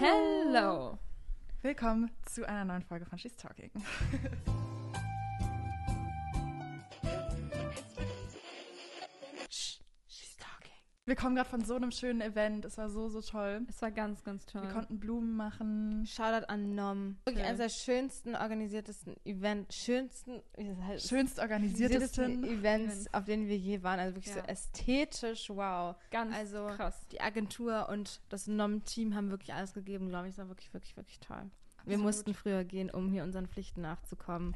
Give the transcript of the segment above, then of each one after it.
Hallo. Willkommen zu einer neuen Folge von She's Talking. Wir kommen gerade von so einem schönen Event. Es war so, so toll. Es war ganz, ganz toll. Wir konnten Blumen machen. Shoutout an Nom. Wirklich Okay. eines der schönsten, organisiertesten Event, schönsten, heißt, Schönst organisiertesten. Events, Events. auf denen wir je waren. Also wirklich Ja. so ästhetisch, wow. ganz Also krass. die Agentur und das Nom-Team haben wirklich alles gegeben, glaube ich. Es war wirklich, wirklich, wirklich toll. Wir Absolut. mussten früher gehen, um hier unseren Pflichten nachzukommen.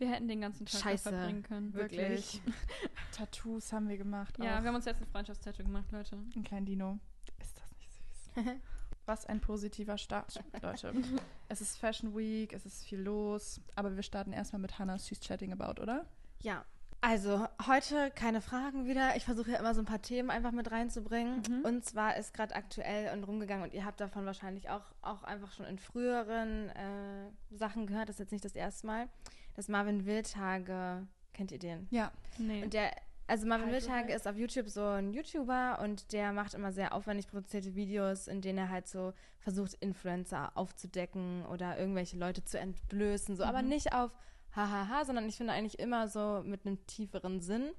Wir hätten den ganzen Tag Scheiße. verbringen können. Wirklich. Tattoos haben wir gemacht. Ja, auch. wir haben uns jetzt ein Freundschaftstattoo gemacht, Leute. Ein kleinen Dino. Ist das nicht süß? Was ein positiver Start, Leute. es ist Fashion Week, es ist viel los. Aber wir starten erstmal mit Hannah She's Chatting About, oder? Ja. Also, heute keine Fragen wieder. Ich versuche ja immer so ein paar Themen einfach mit reinzubringen. Mhm. Und zwar ist gerade aktuell und rumgegangen und ihr habt davon wahrscheinlich auch, auch einfach schon in früheren äh, Sachen gehört. Das ist jetzt nicht das erste Mal. Das Marvin Wildtage, kennt ihr den? Ja. Nee. Und der, also Marvin Halt, Wildtage halt. ist auf YouTube so ein YouTuber und der macht immer sehr aufwendig produzierte Videos, in denen er halt so versucht, Influencer aufzudecken oder irgendwelche Leute zu entblößen. So, aber Mhm. nicht auf hahaha, sondern ich finde eigentlich immer so mit einem tieferen Sinn.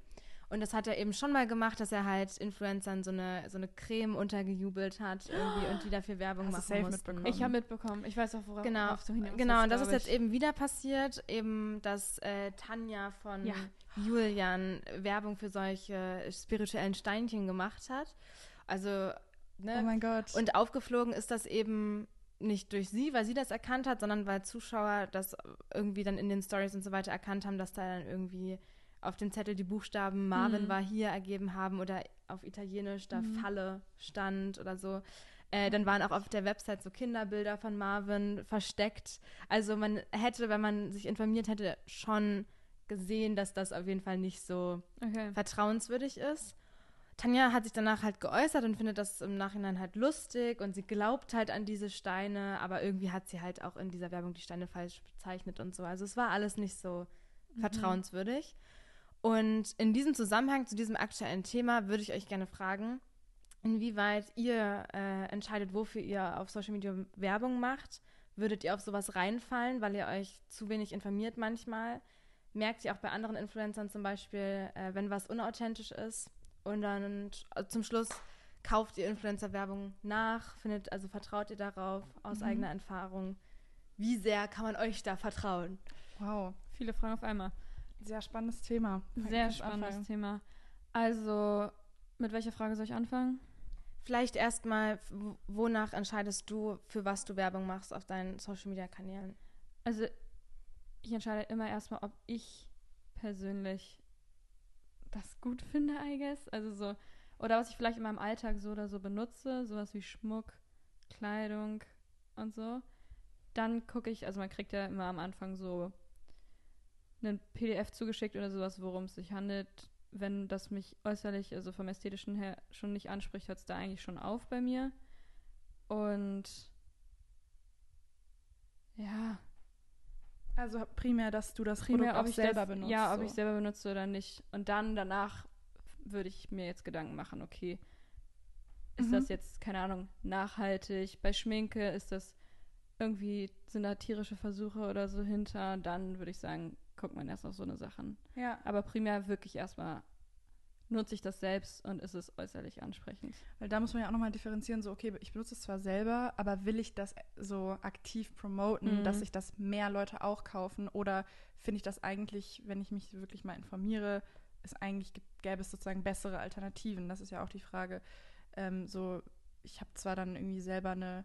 Und das hat er eben schon mal gemacht, dass er halt Influencern so eine, so eine Creme untergejubelt hat irgendwie und die dafür Werbung Hast machen mussten. mitbekommen. ich habe mitbekommen. Ich weiß auch, worauf, Genau, du hinaus genau, und das ist jetzt eben wieder passiert, eben, dass äh, Tanja von Ja. Julian Werbung für solche spirituellen Steinchen gemacht hat. Also, ne? Oh mein Gott. und aufgeflogen ist das eben nicht durch sie, weil sie das erkannt hat, sondern weil Zuschauer das irgendwie dann in den Stories und so weiter erkannt haben, dass da dann irgendwie auf dem Zettel die Buchstaben Marvin Mhm. war hier ergeben haben oder auf Italienisch da Mhm. Falle stand oder so. Äh, dann waren auch auf der Website so Kinderbilder von Marvin versteckt. Also man hätte, wenn man sich informiert hätte, schon gesehen, dass das auf jeden Fall nicht so Okay. vertrauenswürdig ist. Tanja hat sich danach halt geäußert und findet das im Nachhinein halt lustig und sie glaubt halt an diese Steine, aber irgendwie hat sie halt auch in dieser Werbung die Steine falsch bezeichnet und so. Also es war alles nicht so vertrauenswürdig. Und in diesem Zusammenhang zu diesem aktuellen Thema würde ich euch gerne fragen, inwieweit ihr äh, entscheidet, wofür ihr auf Social Media Werbung macht. Würdet ihr auf sowas reinfallen, weil ihr euch zu wenig informiert manchmal? Merkt ihr auch bei anderen Influencern zum Beispiel, äh, wenn was unauthentisch ist? Und dann äh, zum Schluss kauft ihr Influencer-Werbung nach, findet, also vertraut ihr darauf aus Mhm. eigener Erfahrung? Wie sehr kann man euch da vertrauen? wow. Viele Fragen auf einmal. Sehr spannendes Thema. Sehr Kannst spannendes anfangen. Thema. Also, mit welcher Frage soll ich anfangen? Vielleicht erstmal, wonach entscheidest du, für was du Werbung machst auf deinen Social-Media-Kanälen? Also, ich entscheide immer erstmal, ob ich persönlich das gut finde, I guess. Also so, oder was ich vielleicht in meinem Alltag so oder so benutze, sowas wie Schmuck, Kleidung und so. Dann gucke ich, also man kriegt ja immer am Anfang so einen PDF zugeschickt oder sowas, worum es sich handelt. Wenn das mich äußerlich, also vom Ästhetischen her schon nicht anspricht, hört es da eigentlich schon auf bei mir. Und ja, Also primär, dass du das primär, Produkt ob auch ich selber das, benutzt. Ja, ob so. ich selber benutze oder nicht. Und dann danach würde ich mir jetzt Gedanken machen, okay, ist Mhm. das jetzt, keine Ahnung, nachhaltig? Bei Schminke ist das irgendwie, sind da tierische Versuche oder so hinter? Dann würde ich sagen, guckt man erst auf so eine Sachen. Ja, Aber primär wirklich erstmal nutze ich das selbst und ist es äußerlich ansprechend. weil da muss man ja auch nochmal differenzieren, so okay, ich benutze es zwar selber, aber will ich das so aktiv promoten, Mhm. dass sich das mehr Leute auch kaufen oder finde ich das eigentlich, wenn ich mich wirklich mal informiere, ist eigentlich gäbe es sozusagen bessere Alternativen. Das ist ja auch die Frage. Ähm, so, ich habe zwar dann irgendwie selber eine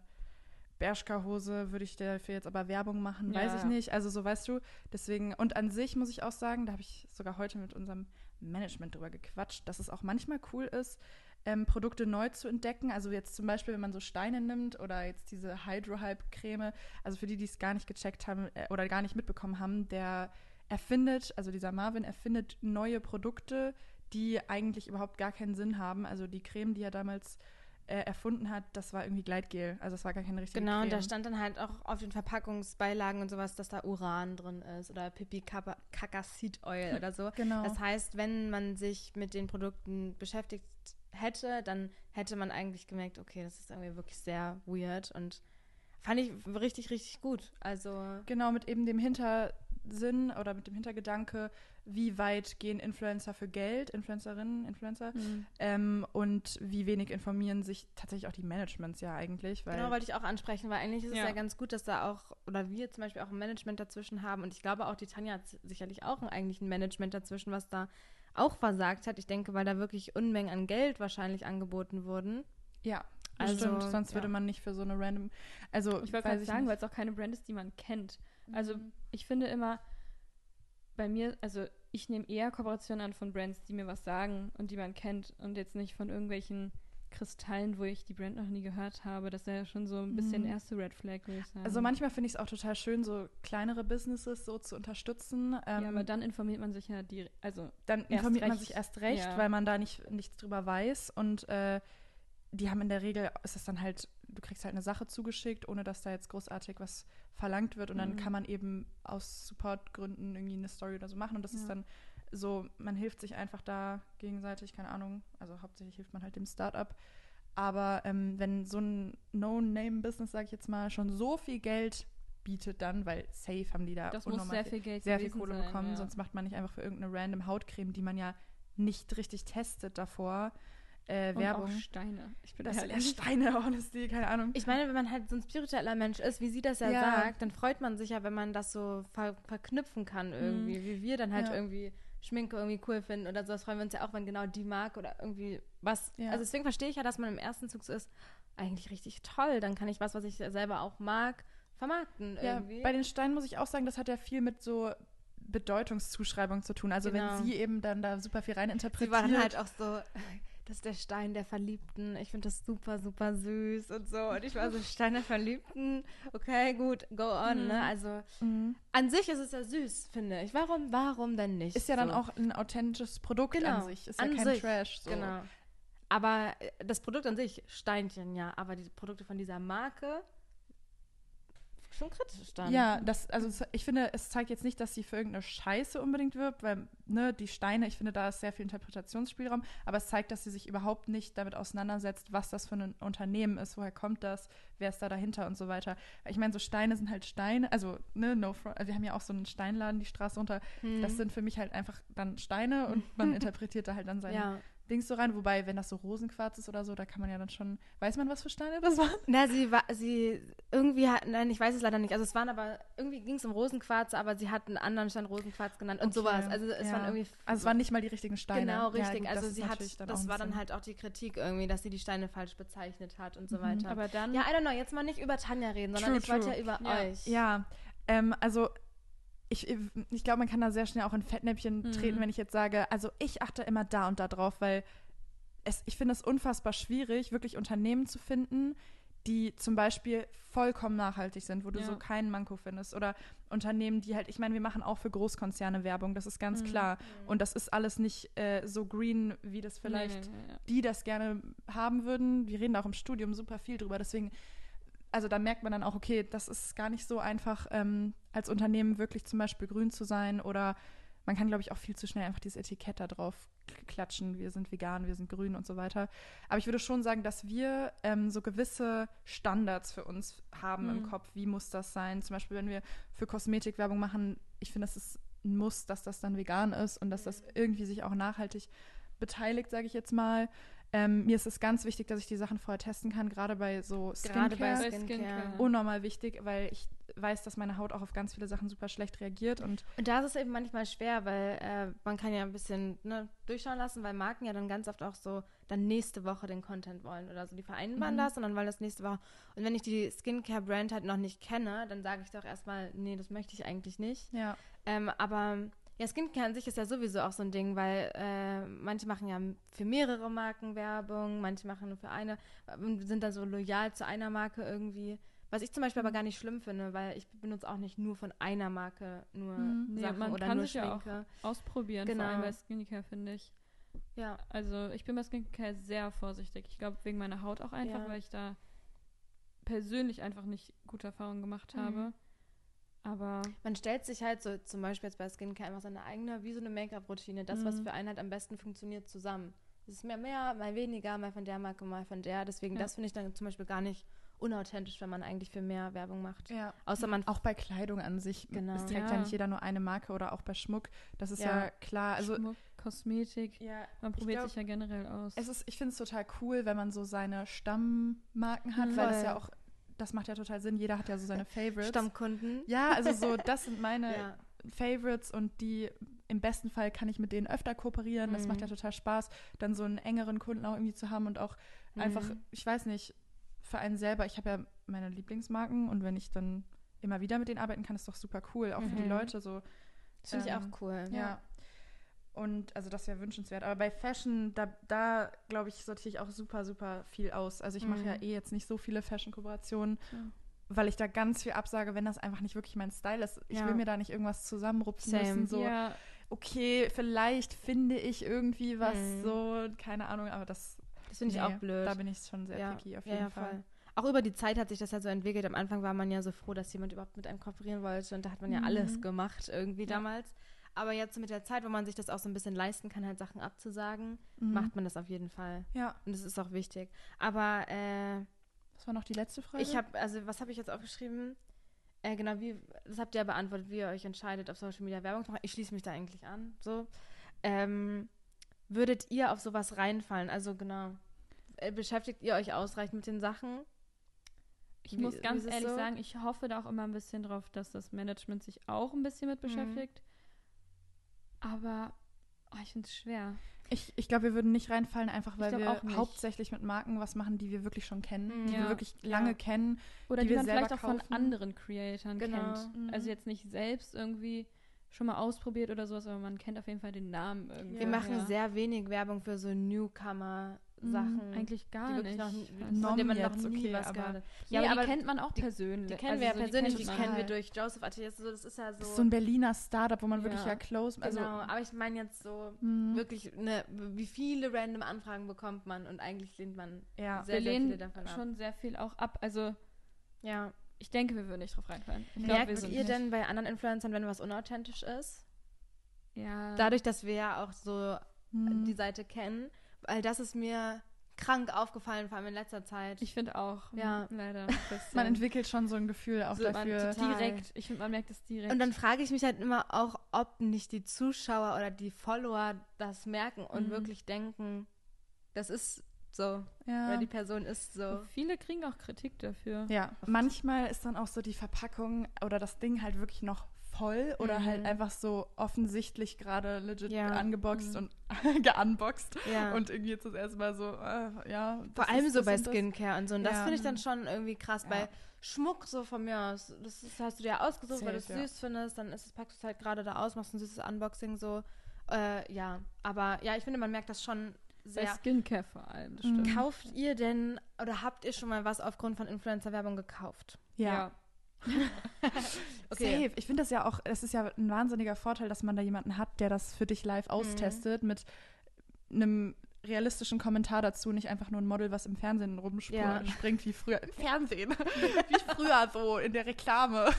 Bershka-Hose, würde ich dafür jetzt aber Werbung machen, weiß Ja. ich nicht. Also so weißt du, deswegen, und an sich muss ich auch sagen, da habe ich sogar heute mit unserem Management drüber gequatscht, dass es auch manchmal cool ist, ähm, Produkte neu zu entdecken. Also jetzt zum Beispiel, wenn man so Steine nimmt oder jetzt diese Hydro-Hype-Creme, also für die, die es gar nicht gecheckt haben äh, oder gar nicht mitbekommen haben, der erfindet, also dieser Marvin erfindet neue Produkte, die eigentlich überhaupt gar keinen Sinn haben. Also die Creme, die er damals äh, erfunden hat, das war irgendwie Gleitgel. Also es war gar keine richtige Genau, und Creme. da stand dann halt auch auf den Verpackungsbeilagen und sowas, dass da Uran drin ist oder Pipi Kakasit Oil oder so. Genau. Das heißt, wenn man sich mit den Produkten beschäftigt hätte, dann hätte man eigentlich gemerkt, okay, das ist irgendwie wirklich sehr weird und fand ich richtig, richtig gut. Also Genau, mit eben dem Hintersinn oder mit dem Hintergedanke, wie weit gehen Influencer für Geld, Influencerinnen, Influencer, Mhm. ähm, und wie wenig informieren sich tatsächlich auch die Managements ja eigentlich. Weil, Genau, wollte ich auch ansprechen, weil eigentlich ist es Ja. ja ganz gut, dass da auch, oder wir zum Beispiel auch ein Management dazwischen haben. Und ich glaube auch, die Tanja hat sicherlich auch ein, eigentlich ein Management dazwischen, was da auch versagt hat. Ich denke, weil da wirklich Unmengen an Geld wahrscheinlich angeboten wurden. ja, das Also, stimmt, sonst ja. würde man nicht für so eine random, also Ich wollte gerade sagen, weil es auch keine Brand ist, die man kennt. Also Mhm. ich finde immer, bei mir, also ich nehme eher Kooperationen an von Brands, die mir was sagen und die man kennt und jetzt nicht von irgendwelchen Kristallen, wo ich die Brand noch nie gehört habe. Das wäre ja schon so ein bisschen Mhm. erste Red Flag, würde ich sagen. Also manchmal finde ich es auch total schön, so kleinere Businesses so zu unterstützen. Ähm, ja, aber dann informiert man sich ja die, also dann erst informiert man recht. sich erst recht, Ja. weil man da nicht nichts drüber weiß und äh, die haben in der Regel, ist es dann halt, du kriegst halt eine Sache zugeschickt, ohne dass da jetzt großartig was verlangt wird und dann Mhm. kann man eben aus Supportgründen irgendwie eine Story oder so machen und das ist Ja. dann so, man hilft sich einfach da gegenseitig, keine Ahnung, also hauptsächlich hilft man halt dem Startup. Aber ähm, wenn so ein No-Name-Business, sag ich jetzt mal, schon so viel Geld bietet dann, weil safe haben die da das muss unnormal sehr viel- Geld sehr viel Kohle sein, bekommen, ja. sonst macht man nicht einfach für irgendeine random Hautcreme, die man ja nicht richtig testet davor, äh, und Werbung. auch Steine. Ich bin Das ehrlich. Steine, honesty, keine Ahnung. Ich meine, wenn man halt so ein spiritueller Mensch ist, wie sie das ja, Ja. sagt, dann freut man sich ja, wenn man das so ver verknüpfen kann irgendwie. Wie wir dann halt Ja. irgendwie Schminke irgendwie cool finden oder sowas, freuen wir uns ja auch, wenn genau die Marke oder irgendwie was. Ja. Also deswegen verstehe ich ja, dass man im ersten Zug so ist, eigentlich richtig toll. Dann kann ich was, was ich selber auch mag, vermarkten ja, irgendwie. bei den Steinen muss ich auch sagen, das hat ja viel mit so Bedeutungszuschreibung zu tun. Also Genau. wenn sie eben dann da super viel reininterpretiert. Sie war dann halt auch so, das ist der Stein der Verliebten. Ich finde das super, super süß und so. Und ich war so, Stein der Verliebten. Okay, gut, go on, Mhm. ne? Also Mhm. an sich ist es ja süß, finde ich. Warum, warum denn nicht? Ist ja dann so. auch ein authentisches Produkt Genau, an sich. Ist ja an kein sich, Trash. So. Genau. Aber äh, das Produkt an sich, Steinchen, ja. Aber die Produkte von dieser Marke, schon kritisch dann. Ja, das, also ich finde, es zeigt jetzt nicht, dass sie für irgendeine Scheiße unbedingt wirbt, weil, ne, die Steine, ich finde, da ist sehr viel Interpretationsspielraum, aber es zeigt, dass sie sich überhaupt nicht damit auseinandersetzt, was das für ein Unternehmen ist, woher kommt das, wer ist da dahinter und so weiter. Ich meine, so Steine sind halt Steine, also, ne, no front, also wir haben ja auch so einen Steinladen die Straße runter, Hm. das sind für mich halt einfach dann Steine und man interpretiert da halt dann sein Ja. Dings so rein, wobei, wenn das so Rosenquarz ist oder so, da kann man ja dann schon, weiß man, was für Steine das waren? Na, sie war, sie, irgendwie hat, nein, ich weiß es leider nicht. Also es waren aber, irgendwie ging es um Rosenquarz, aber sie hat einen anderen Stein Rosenquarz genannt und Okay, sowas. Also es ja. waren irgendwie. Also es waren nicht mal die richtigen Steine. Genau, Ja, richtig. gut, also sie hat, das war dann halt auch die Kritik irgendwie, dass sie die Steine falsch bezeichnet hat und so Mhm, weiter. Aber dann, ja, I don't know, jetzt mal nicht über Tanja reden, sondern True, ich wollte ja über Ja. euch. Ja, ähm, also ich, ich glaube, man kann da sehr schnell auch in Fettnäpfchen Mhm. treten, wenn ich jetzt sage, also ich achte immer da und da drauf, weil es, ich finde es unfassbar schwierig, wirklich Unternehmen zu finden, die zum Beispiel vollkommen nachhaltig sind, wo du Ja. so keinen Manko findest. Oder Unternehmen, die halt, ich meine, wir machen auch für Großkonzerne Werbung, das ist ganz Mhm. klar. Und das ist alles nicht äh, so green, wie das vielleicht Nee, nee, nee, nee. die das gerne haben würden. Wir reden auch im Studium super viel drüber. Deswegen, also da merkt man dann auch, okay, das ist gar nicht so einfach, ähm, als Unternehmen wirklich zum Beispiel grün zu sein. Oder man kann, glaube ich, auch viel zu schnell einfach dieses Etikett da drauf klatschen. Wir sind vegan, wir sind grün und so weiter. Aber ich würde schon sagen, dass wir ähm, so gewisse Standards für uns haben im Mhm. Kopf. Wie muss das sein? Zum Beispiel, wenn wir für Kosmetikwerbung machen, ich finde, das ist ein Muss, dass das dann vegan ist und dass das irgendwie sich auch nachhaltig beteiligt, sage ich jetzt mal. Ähm, mir ist es ganz wichtig, dass ich die Sachen vorher testen kann, gerade bei so Gerade bei Skincare. Bei Skincare. Skincare. Unnormal wichtig, weil ich weiß, dass meine Haut auch auf ganz viele Sachen super schlecht reagiert und Und da ist es eben manchmal schwer, weil äh, man kann ja ein bisschen ne, durchschauen lassen, weil Marken ja dann ganz oft auch so dann nächste Woche den Content wollen oder so. Die vereinbaren Mhm. das und dann wollen das nächste Woche. Und wenn ich die Skincare-Brand halt noch nicht kenne, dann sage ich doch erstmal, nee, das möchte ich eigentlich nicht. ja. Ähm, aber ja, Skincare an sich ist ja sowieso auch so ein Ding, weil äh, manche machen ja für mehrere Marken Werbung, manche machen nur für eine und sind dann so loyal zu einer Marke irgendwie. Was ich zum Beispiel aber gar nicht schlimm finde, weil ich benutze auch nicht nur von einer Marke nur Mhm. Nee, Sachen man oder kann nur sich ja auch Schminke. ausprobieren, Genau. vor allem bei Skincare, finde ich. Ja. Also ich bin bei Skincare sehr vorsichtig. Ich glaube, wegen meiner Haut auch einfach, Ja. weil ich da persönlich einfach nicht gute Erfahrungen gemacht Mhm. Aber Man stellt sich halt so zum Beispiel jetzt bei Skincare einfach seine eigene, wie so eine Make-up-Routine, das, was Mhm. für einen halt am besten funktioniert, zusammen. Es ist mehr mehr, mal weniger, mal von der Marke, mal von der. Deswegen, Ja. das finde ich dann zum Beispiel gar nicht unauthentisch, wenn man eigentlich für mehr Werbung macht. Ja. Außer man Auch bei Kleidung an sich. Genau. Es trägt ja. Ja. nicht jeder nur eine Marke oder auch bei Schmuck. Das ist ja, Ja. klar. Also Schmuck, Kosmetik. ja, Man ich probiert glaub, sich ja generell aus. Es ist, ich finde es total cool, wenn man so seine Stammmarken hat, Mhm. weil das ja auch, das macht ja total Sinn. Jeder hat ja so seine Favorites. Stammkunden. Ja, also so, das sind meine Ja. Favorites und die im besten Fall kann ich mit denen öfter kooperieren. Das Mhm. macht ja total Spaß, dann so einen engeren Kunden auch irgendwie zu haben und auch einfach, Mhm. ich weiß nicht, für einen selber, ich habe ja meine Lieblingsmarken und wenn ich dann immer wieder mit denen arbeiten kann, ist doch super cool, auch für die Mhm. Leute so. Das finde ich Ähm, auch cool. Ja. Und also das wäre wünschenswert. Aber bei Fashion, da, da glaube ich, sortiere ich auch super, super viel aus. Also ich mache Mhm. ja eh jetzt nicht so viele Fashion-Kooperationen, Ja. weil ich da ganz viel absage, wenn das einfach nicht wirklich mein Style ist. Ich Ja. will mir da nicht irgendwas zusammenrupfen Same. müssen. So, ja, okay, vielleicht finde ich irgendwie was Mhm. so, keine Ahnung, aber das Das finde ich nee, auch blöd. Da bin ich schon sehr picky auf jeden Fall. voll. Auch über die Zeit hat sich das ja so entwickelt. Am Anfang war man ja so froh, dass jemand überhaupt mit einem kooperieren wollte. Und da hat man ja Mhm. alles gemacht irgendwie Ja. damals. Aber jetzt mit der Zeit, wo man sich das auch so ein bisschen leisten kann, halt Sachen abzusagen, Mhm. macht man das auf jeden Fall. Ja, Und das ist auch wichtig. Aber äh, das war noch die letzte Frage. ich habe, also was habe ich jetzt aufgeschrieben? Äh, genau, wie, das habt ihr ja beantwortet, wie ihr euch entscheidet, auf Social Media Werbung zu machen. Ich schließe mich da eigentlich an. So. Ähm, würdet ihr auf sowas reinfallen? Also genau. Äh, beschäftigt ihr euch ausreichend mit den Sachen? ich Wie- muss ganz ehrlich so? sagen, ich hoffe da auch immer ein bisschen drauf, dass das Management sich auch ein bisschen Mhm. mit beschäftigt. Aber oh, ich finde es schwer. Ich, ich glaube, wir würden nicht reinfallen, einfach weil wir auch hauptsächlich mit Marken was machen, die wir wirklich schon kennen, Mhm. die wir Ja. wirklich lange Ja. kennen. Oder die die, wir man vielleicht auch von kaufen. anderen Creatoren Genau. kennt. Mhm. Also jetzt nicht selbst irgendwie schon mal ausprobiert oder sowas, aber man kennt auf jeden Fall den Namen irgendwie. Wir machen ja. sehr wenig Werbung für so Newcomer-Sachen. Eigentlich die gar wirklich nicht. noch, von denen man noch jetzt, nie okay, was aber-. Ja, Nee, aber die kennt man auch persönlich. Die kennen Also wir ja so, die persönlich, die, kennt kennen wir halt. durch Joseph Atelier. So, das ist ja so. So ein Berliner Startup, wo man wirklich Ja. close, also genau, aber ich meine jetzt so Mhm. wirklich, ne, wie viele random Anfragen bekommt man und eigentlich lehnt man ja. sehr, wir sehr viele davon ab. schon sehr viel auch ab. Also Ja. ich denke, wir würden nicht drauf reinfallen. Ich glaub, wir Merkt ihr nicht. denn bei anderen Influencern, wenn was unauthentisch ist? Ja. Dadurch, dass wir ja auch so Mhm. die Seite kennen, weil das ist mir krank aufgefallen, vor allem in letzter Zeit. ich finde auch. Ja. Leider. man entwickelt schon so ein Gefühl auch So, dafür. total- direkt. Ich finde, man merkt es direkt. und dann frage ich mich halt immer auch, ob nicht die Zuschauer oder die Follower das merken und Mhm. wirklich denken, das ist so, Ja. oder die Person ist so. Viele kriegen auch Kritik dafür. Ja, manchmal ist dann auch so die Verpackung oder das Ding halt wirklich noch voll oder Mhm. halt einfach so offensichtlich gerade legit Ja. angeboxt Mhm. und geunboxed Ja. und irgendwie jetzt das erste Mal so, äh, ja. Vor allem ist so bei. Skincare und so. Und das finde ich dann schon irgendwie krass. Bei Schmuck so von mir aus. Das ist, hast du dir ausgesucht, weil du es Safe, süß findest. Dann ist es, packst du es halt gerade da aus, machst ein süßes Unboxing so. Äh, ja, aber ja, ich finde, man merkt das schon Bei sehr. Skincare vor allem, das Mhm. stimmt. Kauft ihr denn oder habt ihr schon mal was aufgrund von Influencer-Werbung gekauft? Ja. Okay. Safe. Ich finde das ja auch, es ist ja ein wahnsinniger Vorteil, dass man da jemanden hat, der das für dich Mhm. live austestet mit einem realistischen Kommentar dazu, nicht einfach nur ein Model, was im Fernsehen rumspringt, Ja. wie früher. Im Fernsehen. wie früher so in der Reklame.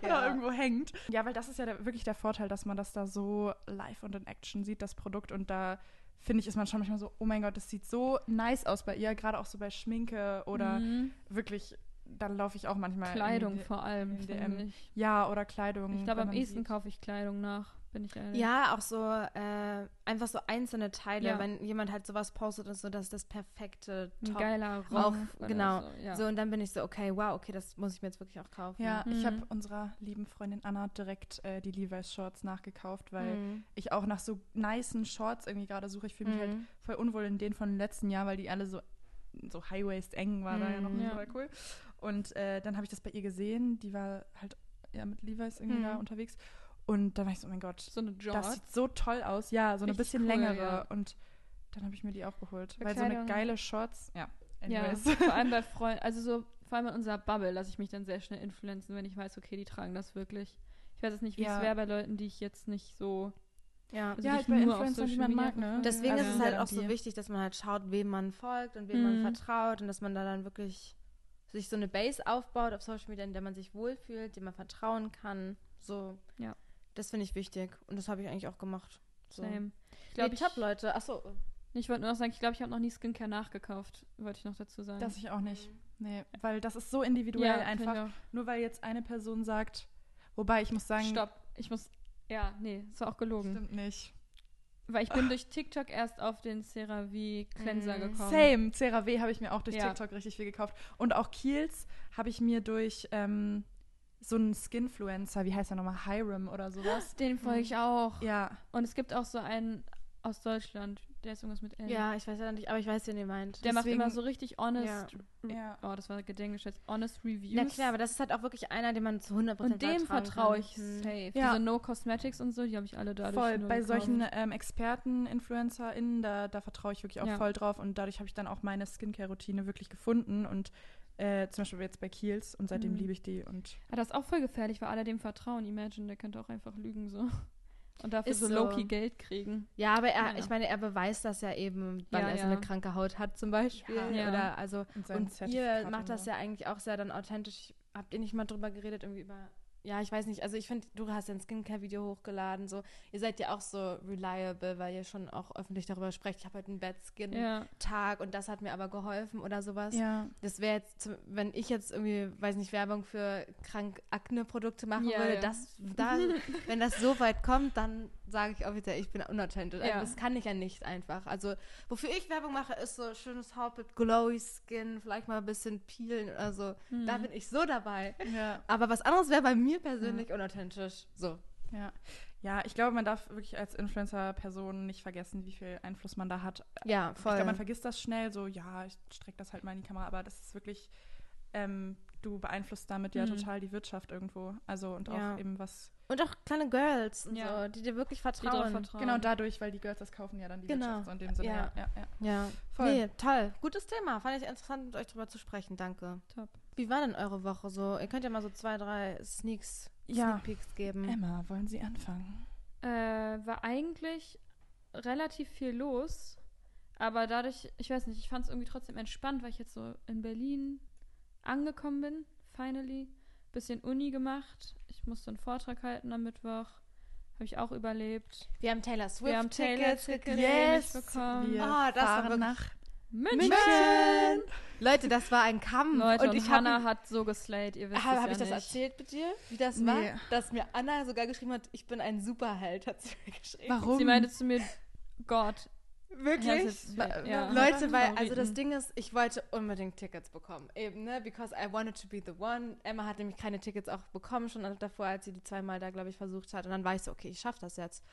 Oder Ja. irgendwo hängt. Ja, weil das ist ja der, wirklich der Vorteil, dass man das da so live und in Action sieht, das Produkt. Und da finde ich, ist man schon manchmal so, oh mein Gott, das sieht so nice aus bei ihr, gerade auch so bei Schminke oder Mhm. wirklich, dann laufe ich auch manchmal. Kleidung vor allem, in finde DM. ich. Ja, oder Kleidung. Ich glaube, am ehesten kaufe ich Kleidung nach, bin ich ehrlich. Ja, auch so äh, einfach so einzelne Teile, Ja. wenn jemand halt sowas postet und so, das ist das perfekte Ein Top. geiler Auch, Rock. oder genau. So, ja. So, und dann bin ich so, okay, wow, okay, das muss ich mir jetzt wirklich auch kaufen. Ja, ich habe Mhm. unserer lieben Freundin Anna direkt äh, die Levi's Shorts nachgekauft, weil Mhm. ich auch nach so nicen Shorts irgendwie gerade suche. Ich fühle mich halt Mhm. voll unwohl in denen von letzten Jahr, weil die alle so, so High-Waist eng war da ja noch Mhm. Ja. voll cool. Und äh, dann habe ich das bei ihr gesehen. Die war halt ja mit Levi's irgendwie Mhm. da unterwegs. Und dann war ich so, oh mein Gott, so eine das Jord. sieht so toll aus. Ja, so eine Richtig bisschen cool, längere. ja. Und dann habe ich mir die auch geholt. Für Weil so eine geile Shorts, ja. Ja, Anyways. vor allem bei Freunden, also so, vor allem in unserer Bubble lasse ich mich dann sehr schnell influenzen, wenn ich weiß, okay, die tragen das wirklich. Ich weiß jetzt nicht, wie Ja. es wäre bei Leuten, die ich jetzt nicht so. Ja. Also Ja, halt ich bei nur auf Influencern, die man mag, ne? Deswegen Also ist es halt ja auch so wichtig, dass man halt schaut, wem man folgt und wem man Mhm. vertraut und dass man da dann wirklich sich so eine Base aufbaut auf Social Media, in der man sich wohlfühlt, dem man vertrauen kann. So. Ja. Das finde ich wichtig und das habe ich eigentlich auch gemacht. So. Same. Ich Ich glaube, glaube, ich, top, Leute. Achso. ich wollte nur noch sagen, ich glaube, ich habe noch nie Skincare nachgekauft, wollte ich noch dazu sagen. Das ich auch nicht. Nee, weil das ist so individuell Ja, einfach. Nur weil jetzt eine Person sagt, wobei ich muss ich sagen. Stopp. Ich muss. Ja, nee, ist auch gelogen. stimmt nicht. Weil ich bin durch TikTok erst auf den CeraVe Cleanser Mm, gekommen. Same. CeraVe habe ich mir auch durch Ja. TikTok richtig viel gekauft. Und auch Kiehl's habe ich mir durch ähm, so einen Skinfluencer, wie heißt der nochmal, Hiram oder sowas. Den folge ich auch. Ja, Und es gibt auch so einen aus Deutschland, der ist irgendwas mit L. Ja, ich weiß ja nicht, aber ich weiß, wen ihr meint. Der macht deswegen- immer so richtig honest. Ja. Ja. Oh, das war gedenkgeschätzt. Honest Reviews. Ja klar, aber das ist halt auch wirklich einer, den man zu 100% Und dem vertraue ich Hm. safe. Ja. Diese No Cosmetics und so, die habe ich alle dadurch voll. nur Bei gekauft. solchen ähm, Experten, InfluencerInnen, da, da vertraue ich wirklich auch Ja. voll drauf. Und dadurch habe ich dann auch meine Skincare-Routine wirklich gefunden. Und äh, zum Beispiel jetzt bei Kiehl's. Und seitdem Mhm. liebe ich die. Und Ja, das ist auch voll gefährlich, weil alle dem vertrauen. Imagine, der könnte auch einfach lügen so. Und dafür Ist so so. low-key Geld kriegen. Ja, aber er, Ja. ich meine, er beweist das ja eben, weil Ja, er so ja. eine kranke Haut hat zum Beispiel. Ja. Oder also und und ihr macht das ja eigentlich auch sehr dann authentisch. Habt ihr nicht mal drüber geredet, irgendwie über. Ja, ich weiß nicht. Also ich finde, du hast ja ein Skincare-Video hochgeladen. So, ihr seid ja auch so reliable, weil ihr schon auch öffentlich darüber sprecht. Ich habe heute einen Bad Ja. Skin-Tag und das hat mir aber geholfen oder sowas. Ja. Das wäre jetzt, wenn ich jetzt irgendwie, weiß nicht, Werbung für krank Akne-Produkte machen Ja, würde, ja. das, da, wenn das so weit kommt, dann sage ich offiziell, ich bin unauthentisch. Also Ja. das kann ich ja nicht einfach. Also wofür ich Werbung mache, ist so schönes Hautbild, glowy Skin, vielleicht mal ein bisschen peelen oder so. Da Mhm. bin ich so dabei. Ja. Aber was anderes wäre bei mir persönlich unauthentisch. So. Ja. Ja, ich glaube, man darf wirklich als Influencer-Person nicht vergessen, wie viel Einfluss man da hat. Ja, Ich voll. glaube, man vergisst das schnell, so, ja, ich strecke das halt mal in die Kamera, aber das ist wirklich, ähm, du beeinflusst damit ja Mhm. total die Wirtschaft irgendwo. Also und Ja. auch eben was, und auch kleine Girls und Ja. so, die dir wirklich vertrauen. vertrauen. genau dadurch, weil die Girls das kaufen ja dann die Genau. Wirtschaft so in dem Sinne. Ja. Ja, ja, ja. Ja. Voll. Nee, toll. Gutes Thema. Fand ich interessant, mit euch drüber zu sprechen. Danke. Top. Wie war denn eure Woche so? Ihr könnt ja mal so zwei, drei Sneaks, Ja. Sneak Peeks geben. Emma, wollen Sie anfangen? Äh, war eigentlich relativ viel los. Aber dadurch, ich weiß nicht, ich fand es irgendwie trotzdem entspannt, weil ich jetzt so in Berlin angekommen bin, finally. Bisschen Uni gemacht. Ich musste einen Vortrag halten am Mittwoch. Habe ich auch überlebt. Wir haben Taylor Swift Wir haben Taylor Tickets Tickets gekriegt. bekommen. Wir Ah, das war fahren wirklich- nach München! München! Leute, das war ein Kampf. Leute, und, und ich Hannah habe hat so geslayed, ihr wisst hab, es hab ja ich das nicht. erzählt mit dir, wie das Nee. war? Dass mir Anna sogar geschrieben hat, ich bin ein Superheld, hat sie mir geschrieben. Warum? Sie meinte zu mir, Gott, Wirklich? Ja, das ja. Leute, weil, also Favoriten. das Ding ist, ich wollte unbedingt Tickets bekommen. Eben, ne? Because I wanted to be the one. Emma hat nämlich keine Tickets auch bekommen, schon davor, als sie die zweimal da, glaube ich, versucht hat. Und dann war ich so, okay, ich schaffe das jetzt.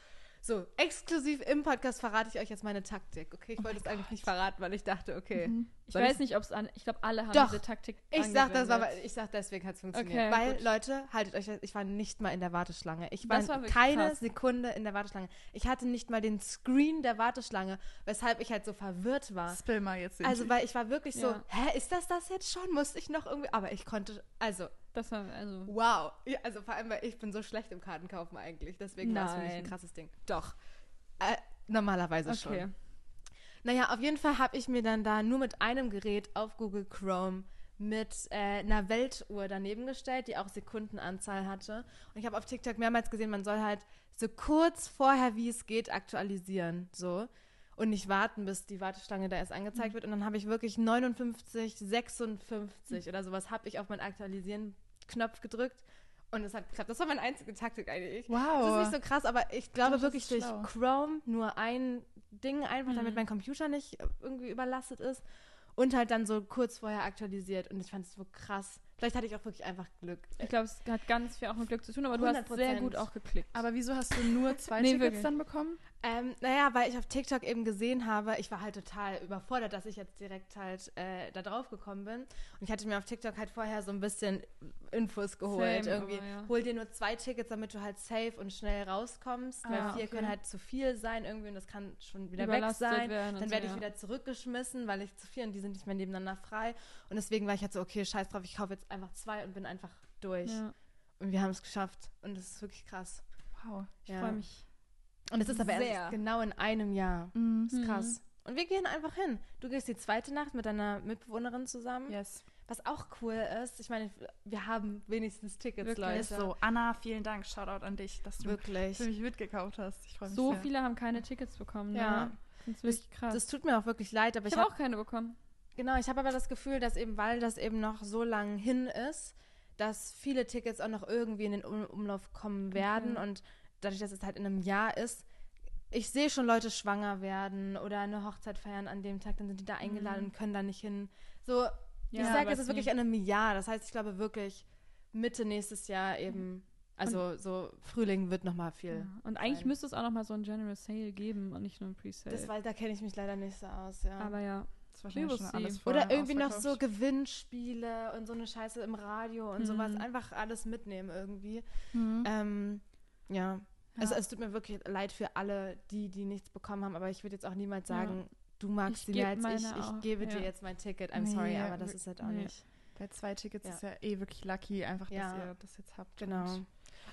So, exklusiv im Podcast verrate ich euch jetzt meine Taktik, okay? Ich Oh wollte es eigentlich nicht verraten, weil ich dachte, okay. Mhm. ich weiß ich- nicht, ob es an. Ich glaube, alle haben Doch. diese Taktik. Ich sag das, angewendet. ich sag deswegen hat es funktioniert. Okay, Weil, gut. Leute, haltet euch, ich war nicht mal in der Warteschlange. Ich war, war keine krass. Sekunde in der Warteschlange. Ich hatte nicht mal den Screen der Warteschlange, weshalb ich halt so verwirrt war. Spill mal jetzt. Also, weil ich war wirklich so, Ja. hä, ist das das jetzt schon? Musste ich noch irgendwie, aber ich konnte, also, Das war, also. wow. Ja, also vor allem, weil ich bin so schlecht im Kartenkaufen eigentlich. Deswegen war es für mich ein krasses Ding. Doch. Äh, normalerweise Okay. schon. Naja, auf jeden Fall habe ich mir dann da nur mit einem Gerät auf Google Chrome mit äh, einer Weltuhr daneben gestellt, die auch Sekundenanzahl hatte. Und ich habe auf TikTok mehrmals gesehen, man soll halt so kurz vorher, wie es geht, aktualisieren. So. Und nicht warten, bis die Warteschlange da erst angezeigt wird. Und dann habe ich wirklich 59, 56 oder sowas habe ich auf meinen Aktualisieren-Knopf gedrückt. Und es hat geklappt. Das war meine einzige Taktik eigentlich. wow. Das ist nicht so krass, aber ich glaube Doch, wirklich durch schlau. Chrome nur ein Ding einfach, damit Mhm. mein Computer nicht irgendwie überlastet ist. Und halt dann so kurz vorher aktualisiert. Und ich fand es so krass. Vielleicht hatte ich auch wirklich einfach Glück. Ich glaube, es hat ganz viel auch mit Glück zu tun, aber du hast sehr 100%. gut auch geklickt. aber wieso hast du nur zwei Nee, Tickets wirklich. dann bekommen? Ähm, naja, weil ich auf TikTok eben gesehen habe, ich war halt total überfordert, dass ich jetzt direkt halt äh, da drauf gekommen bin. Und ich hatte mir auf TikTok halt vorher so ein bisschen Infos geholt. Same, irgendwie, aber ja. hol dir nur zwei Tickets, damit du halt safe und schnell rauskommst. weil Ah, vier okay. können halt zu viel sein irgendwie und das kann schon wieder Überlastet weg sein. Dann werde ich ja. wieder zurückgeschmissen, weil ich zu vier und die sind nicht mehr nebeneinander frei. Und deswegen war ich halt so, okay, scheiß drauf, ich kaufe jetzt einfach zwei und bin einfach durch. Ja, Und wir haben es geschafft. Und das ist wirklich krass. Wow. ich Ja. freue mich. Und es ist aber Sehr. erst genau in einem Jahr. Mhm. Das ist Mhm. krass. Und wir gehen einfach hin. Du gehst die zweite Nacht mit deiner Mitbewohnerin zusammen. Yes. Was auch cool ist, ich meine, wir haben wenigstens Tickets, Wirklich? Leute. Ist so. Anna, vielen Dank. Shoutout an dich, dass du Wirklich. für mich mitgekauft hast. Ich freue mich So sehr. viele haben keine Tickets bekommen. Ja. Ne? Das ist wirklich krass. Das tut mir auch wirklich leid, aber ich ich, habe hab, auch keine bekommen. Genau, ich habe aber das Gefühl, dass eben, weil das eben noch so lang hin ist, dass viele Tickets auch noch irgendwie in den um Umlauf kommen werden. Und dadurch, dass es halt in einem Jahr ist, ich sehe schon Leute schwanger werden oder eine Hochzeit feiern an dem Tag, dann sind die da eingeladen Mhm. und können da nicht hin. So, ich Ja, sage, aber es ist wirklich in einem Jahr. Das heißt, ich glaube wirklich Mitte nächstes Jahr eben, also so Frühling wird nochmal viel. Ja. Und eigentlich sein. müsste es auch noch mal so ein General Sale geben und nicht nur ein Pre-Sale. Das, weil da kenne ich mich leider nicht so aus, ja. Aber ja. Oder irgendwie noch so. Gewinnspiele und so eine Scheiße im Radio und sowas. Mhm. Einfach alles mitnehmen irgendwie. Mhm. Ähm, ja. Also Ja. es tut mir wirklich leid für alle, die, die nichts bekommen haben, aber ich würde jetzt auch niemals Ja. sagen, du magst sie mehr als ich, ich auch, gebe dir ja. jetzt mein Ticket. I'm Nee, sorry, aber das ist halt auch nee. nicht. Bei zwei Tickets Ja. ist ja eh wirklich lucky, einfach, Ja. dass ihr das jetzt habt. Genau.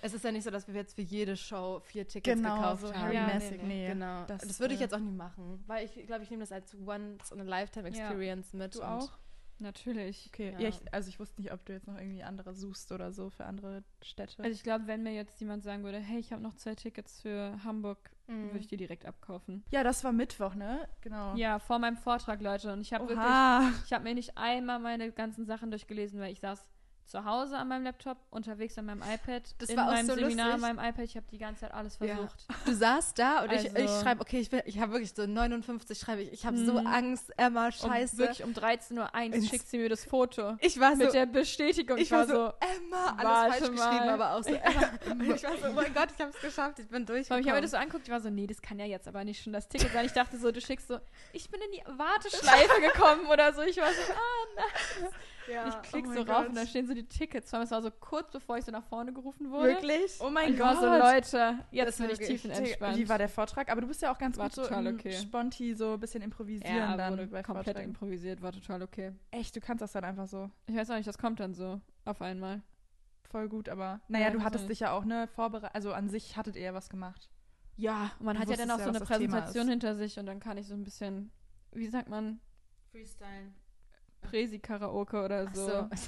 Es ist ja nicht so, dass wir jetzt für jede Show vier Tickets Genau, gekauft so haben. Ja, nee, nee. Genau. Das, Das, würde ich jetzt auch nie machen, weil ich glaube, ich nehme das als once in a lifetime Ja. experience mit. Du auch? Natürlich. Okay, Ja. ja. ich, also ich wusste nicht, ob du jetzt noch irgendwie andere suchst oder so für andere Städte. Also ich glaube, wenn mir jetzt jemand sagen würde, hey, ich habe noch zwei Tickets für Hamburg, Mhm. würde ich die direkt abkaufen. ja, das war Mittwoch, ne? Genau. Ja, vor meinem Vortrag, Leute. Und ich habe wirklich, ich habe mir nicht einmal meine ganzen Sachen durchgelesen, weil ich saß zu Hause an meinem Laptop, unterwegs an meinem iPad, Das in war auch meinem so Seminar lustig. an meinem iPad. Ich habe die ganze Zeit alles Ja. versucht. Du saßt da und ich, ich Also- schreibe, okay, ich, ich habe wirklich so 59 schreibe ich, ich habe so Mhm. Angst, Emma, Und scheiße. wirklich um 13.01 Uhr schickt sie mir das Foto ich war so, mit der Bestätigung. ich war so, Emma, alles falsch geschrieben, mal. aber auch so, Emma. Und ich war so, oh mein Gott, ich habe es geschafft, ich bin durchgekommen. ich habe mir das so anguckt, ich war so, nee, das kann ja jetzt aber nicht schon das Ticket sein. Ich dachte so, du schickst so, ich bin in die Warteschleife gekommen oder so. Ich war so, ah, nein. Ja, ich klick oh so rauf Gott. und da stehen so die Tickets. Vor allem, es war so kurz bevor ich so nach vorne gerufen wurde. Wirklich? Oh mein ich so, Gott. Leute, jetzt Das bin ich wirklich- tiefenentspannt. Wie war der Vortrag? Aber du bist ja auch ganz War gut so okay. Sponti, so ein bisschen improvisieren ja, dann wurde bei komplett Vorträgen. improvisiert, war total okay. Echt, du kannst das dann einfach so Ich weiß auch nicht, das kommt dann so auf einmal. voll gut, aber naja, Ja, du hattest dich ja auch, ne, vorbereitet, also an sich hattet ihr ja was gemacht. Ja, und man Du hat ja dann auch ja, so eine Präsentation hinter sich und dann kann ich so ein bisschen, wie sagt man, Freestyle. Präsi-Karaoke oder so. so.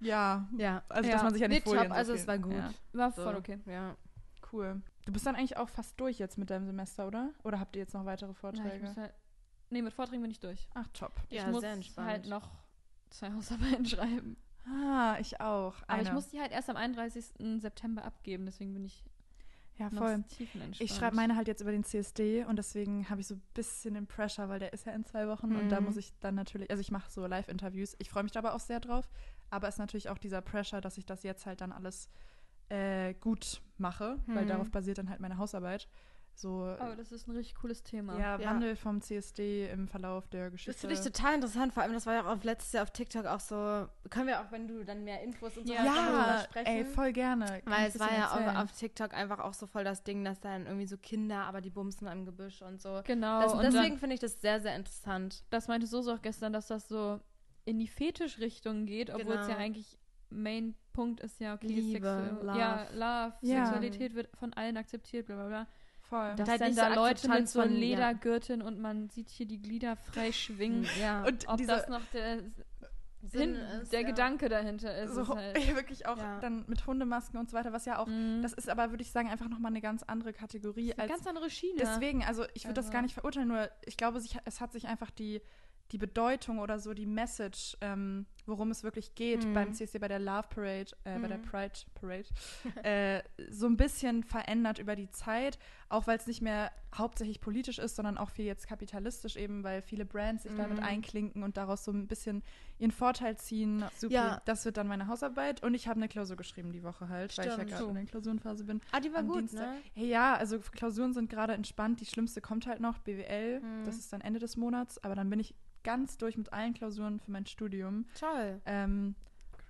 Ja, Ja. also Ja. dass man sich an die Nee, Folien top, so also es war gut. Ja, War So. voll okay. Ja. cool. Du bist dann eigentlich auch fast durch jetzt mit deinem Semester, oder? Oder habt ihr jetzt noch weitere Vorträge? muss halt, nee, mit Vorträgen bin ich durch. Ach, top. Ja, ich muss sehr entspannt. halt noch zwei Hausarbeiten schreiben. Ah, ich auch. Aber ich Eine. muss die halt erst am 31. September abgeben, deswegen bin ich ja, voll. Ich schreibe meine halt jetzt über den CSD und deswegen habe ich so ein bisschen den Pressure, weil der ist ja in zwei Wochen und da Mhm. muss ich dann natürlich, also ich mache so Live-Interviews. Ich freue mich da aber auch sehr drauf, aber es ist natürlich auch dieser Pressure, dass ich das jetzt halt dann alles äh, gut mache, weil Mhm. darauf basiert dann halt meine Hausarbeit. So, Aber das ist ein richtig cooles Thema. ja, Ja. Wandel vom CSD im Verlauf der Das Geschichte. finde ich total interessant, vor allem das war ja auch letztes Jahr auf TikTok auch so, können wir auch, wenn du dann mehr Infos und so Ja, darüber ja, sprechen. ey, voll gerne. Kann Weil es war ja auch auf TikTok einfach auch so voll das Ding, dass dann irgendwie so Kinder, aber die bumsen im Gebüsch und so. Genau. Das, und deswegen finde ich das sehr, sehr interessant. das meinte Soso auch gestern, dass das so in die Fetischrichtung geht, obwohl es ja Genau. eigentlich Main Punkt ist ja, okay, Liebe, Sexu- Love. ja, Love, Ja. Sexualität wird von allen akzeptiert, bla bla bla. Voll. Dass halt dann da so Leute mit so von- ja. Ledergürteln und man sieht hier die Glieder frei schwingen. Ja. Und Ob das noch der, Sinn ist, der ja. Gedanke dahinter ist. so, ist halt, wirklich auch Ja. dann mit Hundemasken und so weiter, was ja auch, Mhm. das ist aber, würde ich sagen, einfach nochmal eine ganz andere Kategorie Das ist eine als ganz andere Schiene. Deswegen, also ich würde das Also- gar nicht verurteilen, nur ich glaube, sich, es hat sich einfach die, die Bedeutung oder so die Message, ähm, worum es wirklich geht Mhm. beim CSD, bei der Love Parade, äh, bei der Mhm. Pride Parade, äh, so ein bisschen verändert über die Zeit, auch weil es nicht mehr hauptsächlich politisch ist, sondern auch viel jetzt kapitalistisch eben, weil viele Brands sich damit Mhm. einklinken und daraus so ein bisschen ihren Vorteil ziehen. Super. Ja. Das wird dann meine Hausarbeit und ich habe eine Klausur geschrieben die Woche halt, weil ich ja Stimmt. gerade in der Klausurenphase bin. Ah, die war am gut, Dienstag. ne? Hey, ja, also Klausuren sind gerade entspannt. Die schlimmste kommt halt noch, BWL. Mhm. Das ist dann Ende des Monats. Aber dann bin ich ganz durch mit allen Klausuren für mein Studium. Toll. Ähm,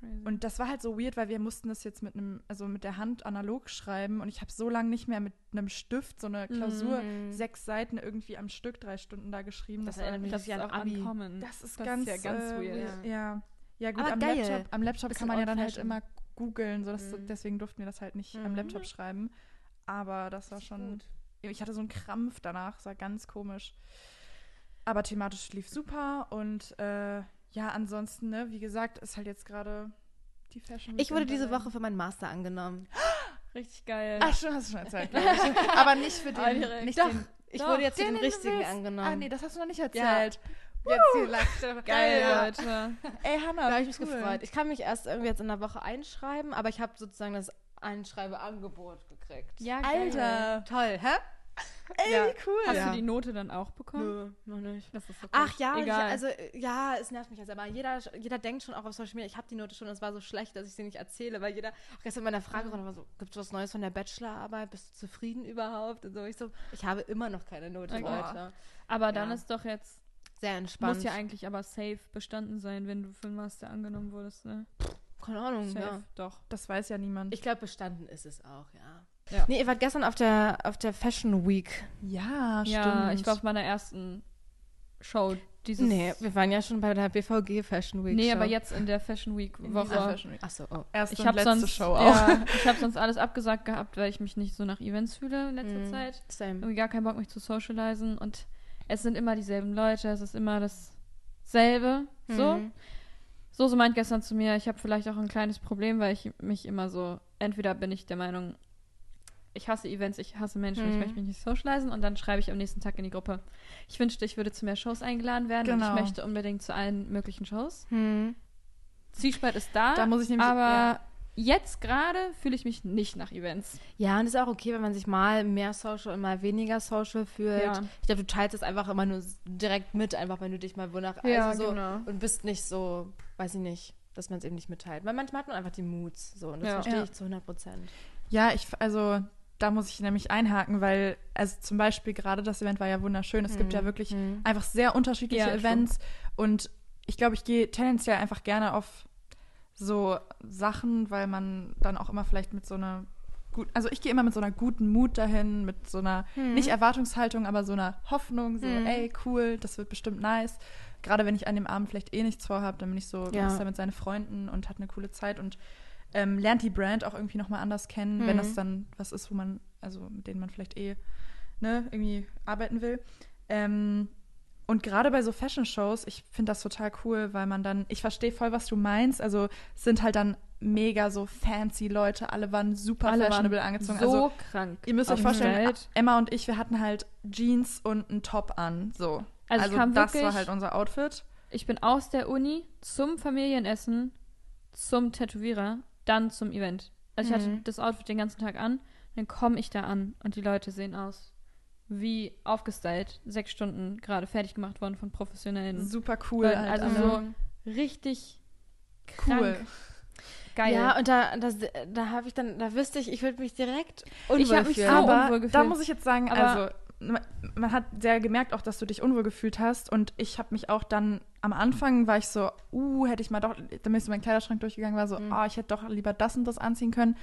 Crazy. und das war halt so weird, weil wir mussten das jetzt mit einem, also mit der Hand analog schreiben. Und ich habe so lange nicht mehr mit einem Stift so eine Klausur, Mhm. sechs Seiten irgendwie am Stück, drei Stunden da geschrieben. Das war- erinnert mich das an auch Abi. ankommen. das ist das ganz, ist ja ganz äh, weird. Ja. ja. Ja, gut, Aber am geil. Laptop, am Laptop Bisschen kann man ja dann halt immer googeln, so dass, Mhm. deswegen durften wir das halt nicht am Mhm. Laptop schreiben. Aber das war schon, Gut. ich hatte so einen Krampf danach, das war ganz komisch. Aber thematisch lief super und äh, ja, ansonsten, ne, wie gesagt, ist halt jetzt gerade die Fashion Ich wurde Week diese. Woche für meinen Master angenommen. Richtig geil. Ach, schon, hast du schon erzählt. Aber nicht für den, nicht Doch, den, Ich Doch, wurde jetzt für den, den den du richtigen willst. angenommen. Ah, nee, das hast du noch nicht Ja. erzählt. Jetzt die Live-Stelle. Geil, Ja. Leute. Ey, Hannah, Da habe ich mich cool. gefreut. Ich kann mich erst irgendwie jetzt in der Woche einschreiben, aber ich habe sozusagen das Einschreibeangebot gekriegt. Ja, Alter. Toll, hä? Ey, Ja. wie cool. Hast Ja. du die Note dann auch bekommen? Nö, noch nicht. Das ist okay. Ach ja, egal. Ich, also ja, es nervt mich jetzt, aber jeder, jeder denkt schon auch auf Social Media, ich habe die Note schon, und es war so schlecht, dass ich sie nicht erzähle, weil jeder, auch gestern in meiner Fragerunde war so, gibt es was Neues von der Bachelorarbeit? Bist du zufrieden überhaupt? Und so, ich so, ich habe immer noch keine Note, Okay. Leute. aber dann ja. ist doch jetzt, Sehr entspannt. muss ja eigentlich aber safe bestanden sein, wenn du für den Master angenommen wurdest, ne? Keine Ahnung, Safe, ja. doch. Das weiß ja niemand. Ich glaube, bestanden ist es auch, ja. Ja. Nee, ihr wart gestern auf der, auf der Fashion Week. ja, stimmt. Ja, ich war auf meiner ersten Show dieses... nee, wir waren ja schon bei der BVG Fashion Week. Nee, Show. aber jetzt in der Fashion Week Woche. dieser Fashion Week. Achso, oh. Erste Ich und habe letzte sonst, Show auch. ja, ich habe sonst alles abgesagt gehabt, weil ich mich nicht so nach Events fühle in letzter Mhm. Zeit. Same. Irgendwie gar keinen Bock, mich zu socialisen. Und es sind immer dieselben Leute, es ist immer dasselbe. So. Mhm. So, so meint gestern zu mir, ich habe vielleicht auch ein kleines Problem, weil ich mich immer so, entweder bin ich der Meinung, ich hasse Events, ich hasse Menschen, ich Mhm. möchte mich nicht socialisen und dann schreibe ich am nächsten Tag in die Gruppe. Ich wünschte, ich würde zu mehr Shows eingeladen werden und Genau. ich möchte unbedingt zu allen möglichen Shows. Hm. Zwiespalt ist da, Da muss ich nämlich. aber ja. jetzt gerade fühle ich mich nicht nach Events. Ja, und ist auch okay, wenn man sich mal mehr Social und mal weniger Social fühlt. Ja. Ich glaube, du teilst es einfach immer nur direkt mit, einfach wenn du dich mal wonach. also so, genau. Und bist nicht so, weiß ich nicht, dass man es eben nicht mitteilt. Weil manchmal hat man einfach die Moods. So, und das Ja. verstehe Ja. ich zu 100 Prozent. Ja, ich, also da muss ich nämlich einhaken, weil, also zum Beispiel gerade das Event war ja wunderschön. Es gibt ja wirklich Mhm. einfach sehr unterschiedliche Ja. Events und ich glaube, ich gehe tendenziell einfach gerne auf so Sachen, weil man dann auch immer vielleicht mit so einer gut, also ich gehe immer mit so einer guten Mut dahin, mit so einer nicht Erwartungshaltung, aber so einer Hoffnung, so Mhm. ey cool, das wird bestimmt nice. Gerade wenn ich an dem Abend vielleicht eh nichts vorhabe, dann bin ich so, Ja. man ist da mit seinen Freunden und hat eine coole Zeit und ähm, lernt die Brand auch irgendwie nochmal anders kennen, wenn Mhm. das dann was ist, wo man, also mit denen man vielleicht eh ne, irgendwie arbeiten will. Ähm, und gerade bei so Fashion-Shows, ich finde das total cool, weil man dann, ich verstehe voll, was du meinst. Also sind halt dann mega so fancy Leute, alle waren super Alle fashionable waren angezogen. so also krank. ihr müsst euch vorstellen, aufgestellt. Emma und ich, wir hatten halt Jeans und einen Top an. So. Also, kam das wirklich, war halt unser Outfit. ich bin aus der Uni zum Familienessen, zum Tätowierer, dann zum Event. Also ich hatte Mhm. das Outfit den ganzen Tag an, dann komme ich da an und die Leute sehen aus wie aufgestylt, sechs Stunden gerade fertig gemacht worden von Professionellen. Super cool. Weil- Halt also so richtig krank. cool. Geil. Ja, und da, das, da habe ich dann, da wüsste ich, ich würde mich direkt Ich hab mich fühlen. so Aber unwohl da muss ich jetzt sagen, Aber- also man, hat sehr gemerkt auch, dass du dich unwohl gefühlt hast und ich habe mich auch dann am Anfang war ich so, uh, hätte ich mal doch, dann bin ich so Kleiderschrank durchgegangen, war so, Mhm. oh, ich hätte doch lieber das und das anziehen können.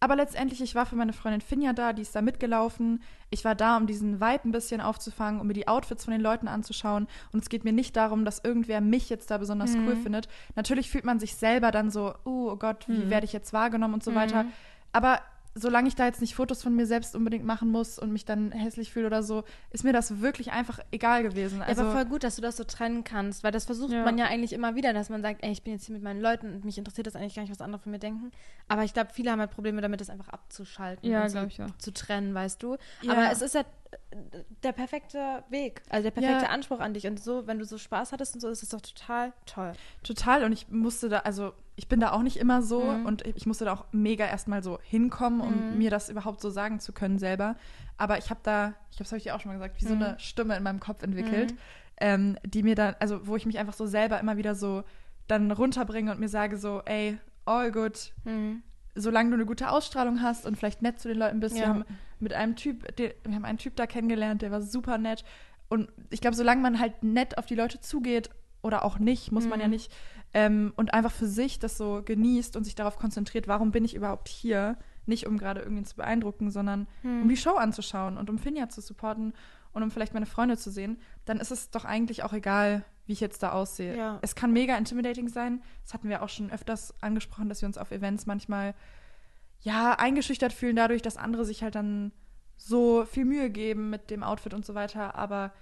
Aber letztendlich, ich war für meine Freundin Finja da, die ist da mitgelaufen. Ich war da, um diesen Vibe ein bisschen aufzufangen, um mir die Outfits von den Leuten anzuschauen. Und es geht mir nicht darum, dass irgendwer mich jetzt da besonders Mhm. cool findet. Natürlich fühlt man sich selber dann so, uh, oh Gott, wie Mhm. werde ich jetzt wahrgenommen und so Mhm. weiter. Aber solange ich da jetzt nicht Fotos von mir selbst unbedingt machen muss und mich dann hässlich fühle oder so, ist mir das wirklich einfach egal gewesen. Ja, Also, aber voll gut, dass du das so trennen kannst, weil das versucht Ja. man ja eigentlich immer wieder, dass man sagt, ey, ich bin jetzt hier mit meinen Leuten und mich interessiert das eigentlich gar nicht, was andere von mir denken. Aber ich glaube, viele haben halt Probleme damit, das einfach abzuschalten Ja, und so glaube ich auch. zu trennen, weißt du. Ja. Aber es ist ja äh, der perfekte Weg, also der perfekte Ja. Anspruch an dich. Und so, wenn du so Spaß hattest und so, ist es doch total toll. Total. Und ich musste da, also ich bin da auch nicht immer so Mhm. und ich musste da auch mega erstmal so hinkommen, um Mhm. mir das überhaupt so sagen zu können selber. Aber ich habe da, ich glaube, das habe ich dir auch schon mal gesagt, wie so Mhm. eine Stimme in meinem Kopf entwickelt, Mhm. ähm, die mir dann, also wo ich mich einfach so selber immer wieder so dann runterbringe und mir sage so, ey, all good, solange du eine gute Ausstrahlung hast und vielleicht nett zu den Leuten bist. Wir Ja. haben mit einem Typ, den, wir haben einen Typ da kennengelernt, der war super nett. Und ich glaube, solange man halt nett auf die Leute zugeht oder auch nicht, muss man ja Mhm. nicht, ähm, und einfach für sich das so genießt und sich darauf konzentriert, warum bin ich überhaupt hier? Nicht um gerade irgendwen zu beeindrucken, sondern Mhm. um die Show anzuschauen und um Finja zu supporten und um vielleicht meine Freunde zu sehen, dann ist es doch eigentlich auch egal, wie ich jetzt da aussehe. Ja. Es kann mega intimidating sein. Das hatten wir auch schon öfters angesprochen, dass wir uns auf Events manchmal ja eingeschüchtert fühlen, dadurch, dass andere sich halt dann so viel Mühe geben mit dem Outfit und so weiter. Aber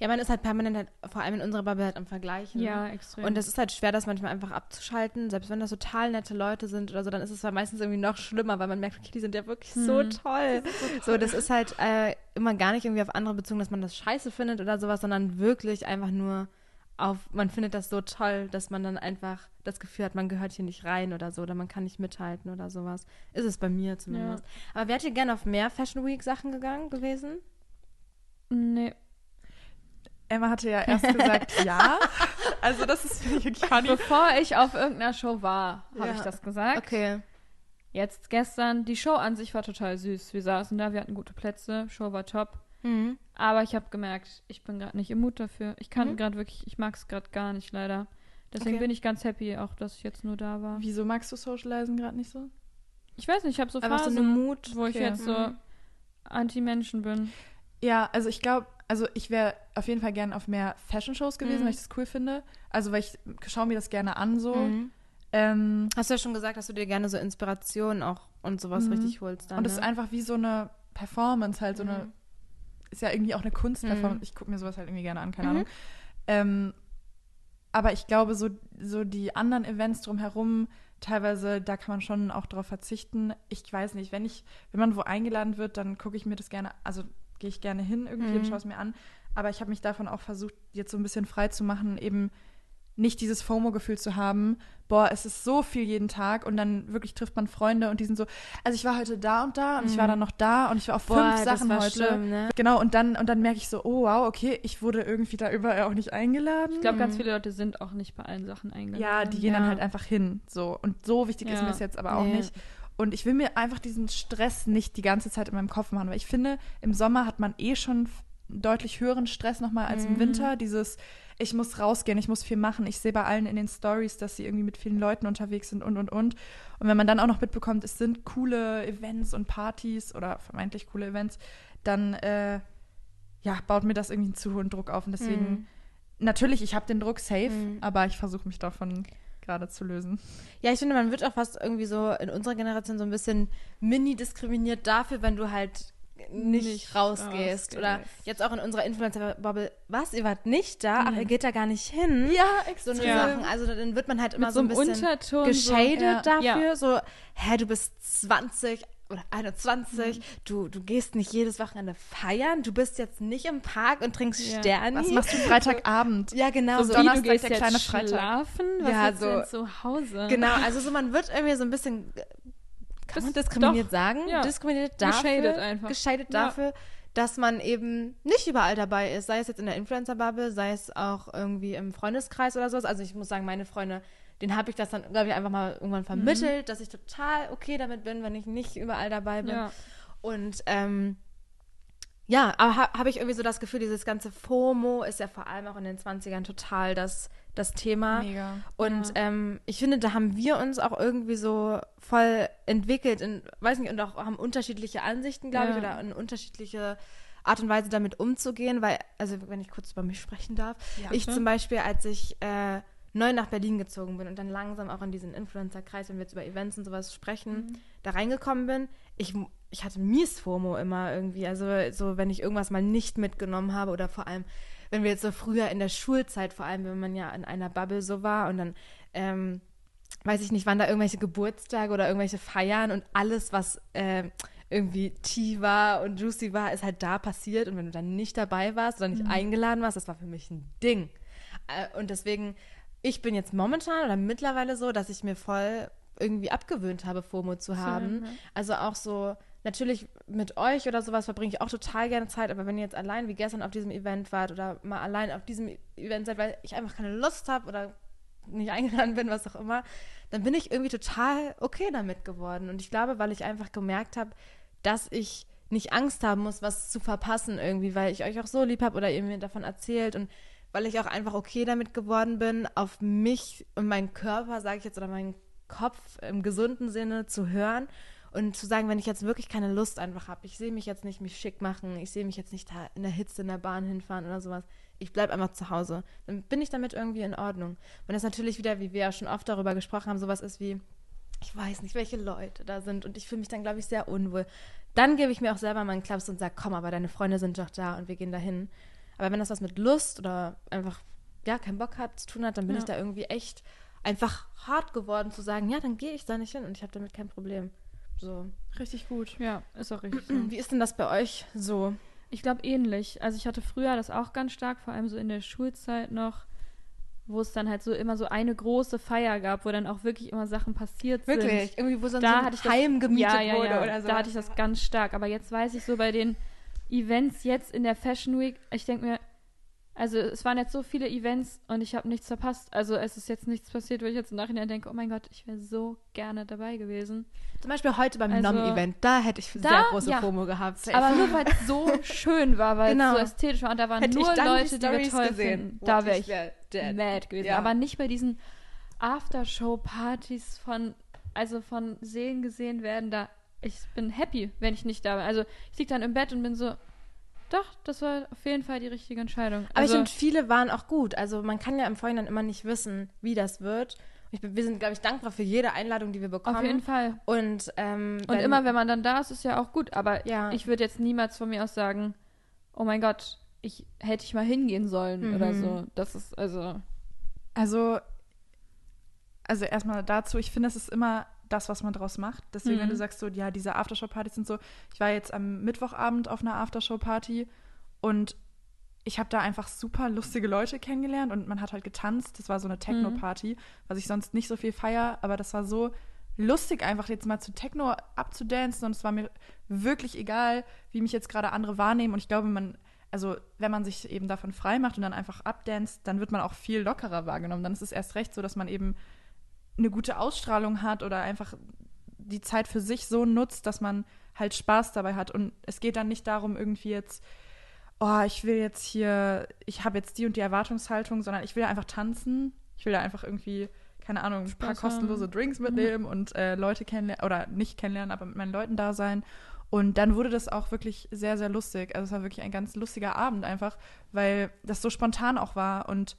Ja, man ist halt permanent halt, vor allem in unserer Bubble halt am Vergleichen. Ja, extrem. Und es ist halt schwer, das manchmal einfach abzuschalten. Selbst wenn das total nette Leute sind oder so, dann ist es zwar meistens irgendwie noch schlimmer, weil man merkt, okay, die sind ja wirklich so Hm. toll. So, das ist halt äh, immer gar nicht irgendwie auf andere bezogen, dass man das scheiße findet oder sowas, sondern wirklich einfach nur auf, man findet das so toll, dass man dann einfach das Gefühl hat, man gehört hier nicht rein oder so, oder man kann nicht mithalten oder sowas. Ist es bei mir zumindest. Aber wärt ihr gerne auf mehr Fashion Week Sachen gegangen gewesen? nee. Emma hatte ja erst gesagt, ja. Also das ist wirklich funny. Bevor ich auf irgendeiner Show war, habe Ja. ich das gesagt. Okay. Jetzt gestern, die Show an sich war total süß. Wir saßen da, wir hatten gute Plätze, Show war top. Mhm. Aber ich habe gemerkt, ich bin gerade nicht im Mut dafür. Ich kann Mhm. gerade wirklich, ich mag es gerade gar nicht, leider. Deswegen Okay. bin ich ganz happy, auch dass ich jetzt nur da war. Wieso magst du Socializen gerade nicht so? Ich weiß nicht, ich habe so so Phasen, eine Mut. wo ich okay. jetzt so Mhm. anti-Menschen bin. Ja, also ich glaube, also ich wäre auf jeden Fall gerne auf mehr Fashion-Shows gewesen, Mhm. weil ich das cool finde. Also weil ich schaue mir das gerne an so. Mhm. Ähm, Hast du ja schon gesagt, dass du dir gerne so Inspirationen auch und sowas Mhm. richtig holst dann. und es ne? ist einfach wie so eine Performance, halt so eine, Mhm. ist ja irgendwie auch eine Kunstperformance. Mhm. Ich gucke mir sowas halt irgendwie gerne an, keine Mhm. Ahnung. Ähm, aber ich glaube, so, so die anderen Events drumherum, teilweise, da kann man schon auch drauf verzichten. Ich weiß nicht, wenn ich, wenn man wo eingeladen wird, dann gucke ich mir das gerne, also gehe ich gerne hin irgendwie und Mhm. schaue es mir an. Aber ich habe mich davon auch versucht, jetzt so ein bisschen frei zu machen, eben nicht dieses FOMO-Gefühl zu haben, boah, es ist so viel jeden Tag und dann wirklich trifft man Freunde und die sind so, also ich war heute da und da und ich war Mhm. dann noch da und ich war auf Boah, fünf Sachen das war heute. schlimm, ne? Genau, und dann, und dann merke ich so, oh wow, okay, ich wurde irgendwie da überall auch nicht eingeladen. Ich glaube, ganz Mhm. viele Leute sind auch nicht bei allen Sachen eingeladen. ja, die gehen dann Ja. halt einfach hin. So. Und so wichtig ist Ja. mir es jetzt aber auch Nee. nicht. Und ich will mir einfach diesen Stress nicht die ganze Zeit in meinem Kopf machen, weil ich finde, im Sommer hat man eh schon deutlich höheren Stress nochmal als im Mhm. Winter. Dieses, ich muss rausgehen, ich muss viel machen. Ich sehe bei allen in den Stories, dass sie irgendwie mit vielen Leuten unterwegs sind und und und. Und wenn man dann auch noch mitbekommt, es sind coole Events und Partys oder vermeintlich coole Events, dann äh, ja, baut mir das irgendwie einen zu hohen Druck auf. Und deswegen, Mhm. natürlich, ich habe den Druck safe, Mhm. aber ich versuche mich davon gerade zu lösen. Ja, ich finde, man wird auch fast irgendwie so in unserer Generation so ein bisschen mini diskriminiert dafür, wenn du halt nicht, Nicht rausgehst. Oder rausgehst. jetzt auch in unserer Influencer-Bubble, was, ihr wart nicht da? Mhm. ihr geht da gar nicht hin? Ja, So extrem. eine Ja. Sachen. Also dann wird man halt immer so so ein bisschen Unterton. geschadet ja. dafür. Ja. So, hä, du bist 20 oder 21, Mhm. du, du gehst nicht jedes Wochenende feiern, du bist jetzt nicht im Park und trinkst Ja. Sterni. Was machst du Freitagabend? Ja, genau. So So, Wie, du Donnerstag, gehst der jetzt kleine Freitag. schlafen? Was Ja, so- denn zu Hause? Genau, also so man wird irgendwie so ein bisschen, äh, kann man Bist- diskriminiert doch, sagen? ja. Diskriminiert dafür. Geschadet einfach. Geschadet Ja. dafür, dass man eben nicht überall dabei ist. Sei es jetzt in der Influencer-Bubble, sei es auch irgendwie im Freundeskreis oder sowas. Also ich muss sagen, meine Freunde, denen habe ich das dann, glaube ich, einfach mal irgendwann vermittelt, dass ich total okay damit bin, wenn ich nicht überall dabei bin. Ja. Und ähm, ja, aber ha, habe ich irgendwie so das Gefühl, dieses ganze FOMO ist ja vor allem auch in den 20ern total das, das Thema. Mega. Und Ja. ähm, ich finde, da haben wir uns auch irgendwie so voll entwickelt, in, weiß nicht, und auch haben unterschiedliche Ansichten, glaube ich, Ja. oder eine unterschiedliche Art und Weise damit umzugehen, weil, also wenn ich kurz über mich sprechen darf, Ja, ich zum Beispiel, als ich äh, neu nach Berlin gezogen bin und dann langsam auch in diesen Influencer-Kreis, wenn wir jetzt über Events und sowas sprechen, Mhm. da reingekommen bin, ich, ich hatte mies FOMO immer irgendwie. Also so, wenn ich irgendwas mal nicht mitgenommen habe oder vor allem, wenn wir jetzt so früher in der Schulzeit, vor allem, wenn man ja in einer Bubble so war und dann, ähm, weiß ich nicht, waren da irgendwelche Geburtstage oder irgendwelche Feiern und alles, was äh, irgendwie tea war und juicy war, ist halt da passiert und wenn du dann nicht dabei warst oder nicht Mhm. eingeladen warst, das war für mich ein Ding. Äh, und deswegen, ich bin jetzt momentan oder mittlerweile so, dass ich mir voll irgendwie abgewöhnt habe, FOMO zu haben. ja. Also auch so, natürlich mit euch oder sowas verbringe ich auch total gerne Zeit, aber wenn ihr jetzt allein wie gestern auf diesem Event wart oder mal allein auf diesem Event seid, weil ich einfach keine Lust habe oder nicht eingeladen bin, was auch immer, dann bin ich irgendwie total okay damit geworden. Und ich glaube, weil ich einfach gemerkt habe, dass ich nicht Angst haben muss, was zu verpassen irgendwie, weil ich euch auch so lieb habe oder ihr mir davon erzählt und weil ich auch einfach okay damit geworden bin, auf mich und meinen Körper, sage ich jetzt, oder meinen Kopf im gesunden Sinne zu hören und zu sagen, wenn ich jetzt wirklich keine Lust einfach habe, ich sehe mich jetzt nicht mich schick machen, ich sehe mich jetzt nicht in der Hitze in der Bahn hinfahren oder sowas, ich bleibe einfach zu Hause, dann bin ich damit irgendwie in Ordnung. Wenn das natürlich wieder, wie wir ja schon oft darüber gesprochen haben, sowas ist wie, ich weiß nicht, welche Leute da sind und ich fühle mich dann, glaube ich, sehr unwohl. Dann gebe ich mir auch selber mal einen Klaps und sage, komm, aber deine Freunde sind doch da und wir gehen dahin. Aber wenn das was mit Lust oder einfach, ja, keinen Bock hat, zu tun hat, dann bin Ja. ich da irgendwie echt einfach hart geworden zu sagen, ja, dann gehe ich da nicht hin und ich habe damit kein Problem. So. Richtig gut. Ja, ist auch richtig so. Wie ist denn das bei euch so? Ich glaube ähnlich. Also ich hatte früher das auch ganz stark, vor allem so in der Schulzeit noch, wo es dann halt so immer so eine große Feier gab, wo dann auch wirklich immer Sachen passiert sind. Irgendwie, wo so Da ein hatte ich das- Heim gemietet ja, ja, wurde ja. oder so. Da hatte ich das ganz stark. Aber jetzt weiß ich so bei den Events jetzt in der Fashion Week, ich denke mir, also es waren jetzt so viele Events und ich habe nichts verpasst. Also es ist jetzt nichts passiert, wo ich jetzt im Nachhinein denke, oh mein Gott, ich wäre so gerne dabei gewesen. Zum Beispiel heute beim Also- Nom-Event, da hätte ich Da, sehr große ja. FOMO gehabt. Aber nur weil es so schön war, weil Genau. es so ästhetisch war und da waren Hätte nur Leute, die wir Stories toll gesehen. finden. Da wäre ich wär mad gewesen. Ja. Aber nicht bei diesen Aftershow-Partys von, also von Seelen gesehen werden, da ich bin happy, wenn ich nicht da bin. Also ich liege dann im Bett und bin so, doch, das war auf jeden Fall die richtige Entscheidung. Aber also, ich finde, viele waren auch gut. Also man kann ja im Vorhinein immer nicht wissen, wie das wird. Ich, bin- wir sind, glaube ich, dankbar für jede Einladung, die wir bekommen. auf jeden Fall. Und, ähm, Und immer, wenn man dann da ist, ist ja auch gut. Aber Ja. ich würde jetzt niemals von mir aus sagen, oh mein Gott, ich hätte ich mal hingehen sollen oder Mhm. so. Das ist also. Also, also erstmal dazu, ich finde, es ist immer das, was man draus macht. Deswegen, wenn Mhm. du sagst so, ja, diese Aftershow-Partys sind so, ich war jetzt am Mittwochabend auf einer Aftershow-Party und ich habe da einfach super lustige Leute kennengelernt und man hat halt getanzt. Das war so eine Techno-Party, was ich sonst nicht so viel feier, aber das war so lustig, einfach jetzt mal zu Techno abzudancen und es war mir wirklich egal, wie mich jetzt gerade andere wahrnehmen und ich glaube, man, also wenn man sich eben davon frei macht und dann einfach abdanzt, dann wird man auch viel lockerer wahrgenommen. Dann ist es erst recht so, dass man eben eine gute Ausstrahlung hat oder einfach die Zeit für sich so nutzt, dass man halt Spaß dabei hat. Und es geht dann nicht darum, irgendwie jetzt, oh, ich will jetzt hier, ich habe jetzt die und die Erwartungshaltung, sondern ich will einfach tanzen. Ich will da einfach irgendwie, keine Ahnung, ein paar kostenlose Drinks mitnehmen und äh, Leute kennenlernen, oder nicht kennenlernen, aber mit meinen Leuten da sein. Und dann wurde das auch wirklich sehr, sehr lustig. Also es war wirklich ein ganz lustiger Abend einfach, weil das so spontan auch war und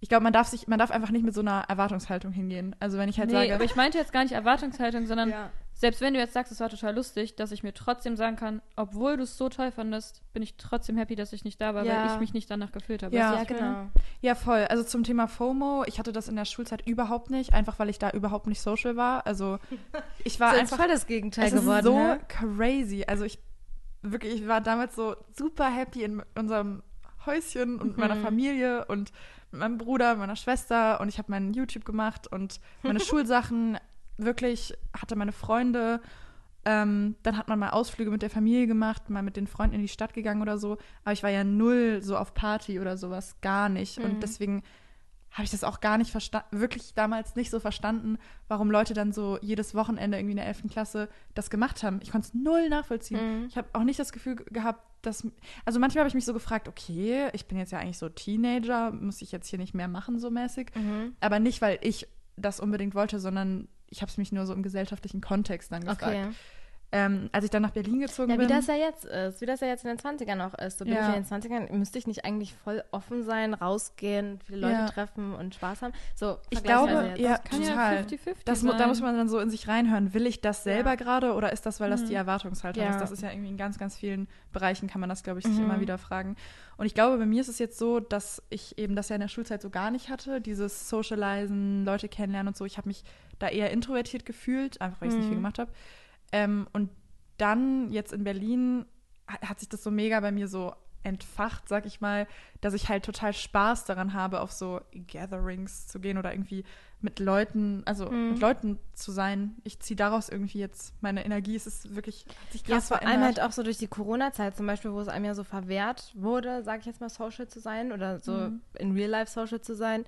ich glaube, man darf sich, man darf einfach nicht mit so einer Erwartungshaltung hingehen. Also wenn ich halt nee, sage, aber ich meinte jetzt gar nicht Erwartungshaltung, sondern Ja. selbst wenn du jetzt sagst, es war total lustig, dass ich mir trotzdem sagen kann, obwohl du es so toll fandest, bin ich trotzdem happy, dass ich nicht da war, Ja. weil ich mich nicht danach gefühlt habe. Ja. Ja, genau. Ja, voll. Also zum Thema FOMO, ich hatte das in der Schulzeit überhaupt nicht, einfach weil ich da überhaupt nicht social war. Also ich war Das ist einfach voll das Gegenteil es ist geworden. so ne? crazy. Also ich wirklich, ich war damals so super happy in unserem Häuschen und meiner Mhm. Familie und mit meinem Bruder, meiner Schwester und ich habe meinen YouTube gemacht und meine Schulsachen wirklich hatte meine Freunde. Ähm, dann hat man mal Ausflüge mit der Familie gemacht, mal mit den Freunden in die Stadt gegangen oder so. Aber ich war ja null so auf Party oder sowas, gar nicht. Mhm. Und deswegen habe ich das auch gar nicht verstanden, wirklich damals nicht so verstanden, warum Leute dann so jedes Wochenende irgendwie in der 11. Klasse das gemacht haben. Ich konnte es null nachvollziehen. Mhm. Ich habe auch nicht das Gefühl gehabt, dass. Also manchmal habe ich mich so gefragt, okay, ich bin jetzt ja eigentlich so Teenager, muss ich jetzt hier nicht mehr machen, so mäßig. Mhm. Aber nicht, weil ich das unbedingt wollte, sondern ich habe es mich nur so im gesellschaftlichen Kontext dann gefragt. Okay. Ähm, als ich dann nach Berlin gezogen Ja, wie bin. das ja jetzt ist, wie das ja jetzt in den 20ern auch ist. So bin Ja. ich ja in den 20ern, müsste ich nicht eigentlich voll offen sein, rausgehen, viele Leute Ja. treffen und Spaß haben? So, Ich glaube, jetzt. ja, Kann total. ja 50-50 Das, mu- sein. da muss man dann so in sich reinhören. Will ich das selber Ja. gerade oder ist das, weil das die Mhm. Erwartungshaltung Ja. ist? Das ist ja irgendwie in ganz, ganz vielen Bereichen kann man das, glaube ich, sich Mhm. immer wieder fragen. Und ich glaube, bei mir ist es jetzt so, dass ich eben das ja in der Schulzeit so gar nicht hatte, dieses Socializen, Leute kennenlernen und so. Ich habe mich da eher introvertiert gefühlt, einfach weil ich es nicht viel Mhm. gemacht habe. Ähm, und dann jetzt in Berlin ha- hat sich das so mega bei mir so entfacht, sag ich mal, dass ich halt total Spaß daran habe, auf so Gatherings zu gehen oder irgendwie mit Leuten, also Mhm. mit Leuten zu sein. Ich ziehe daraus irgendwie jetzt meine Energie. Es ist wirklich, hat sich Ja, krass vor allem halt auch so durch die Corona-Zeit zum Beispiel, wo es einem ja so verwehrt wurde, sage ich jetzt mal, social zu sein oder so Mhm. in Real Life social zu sein.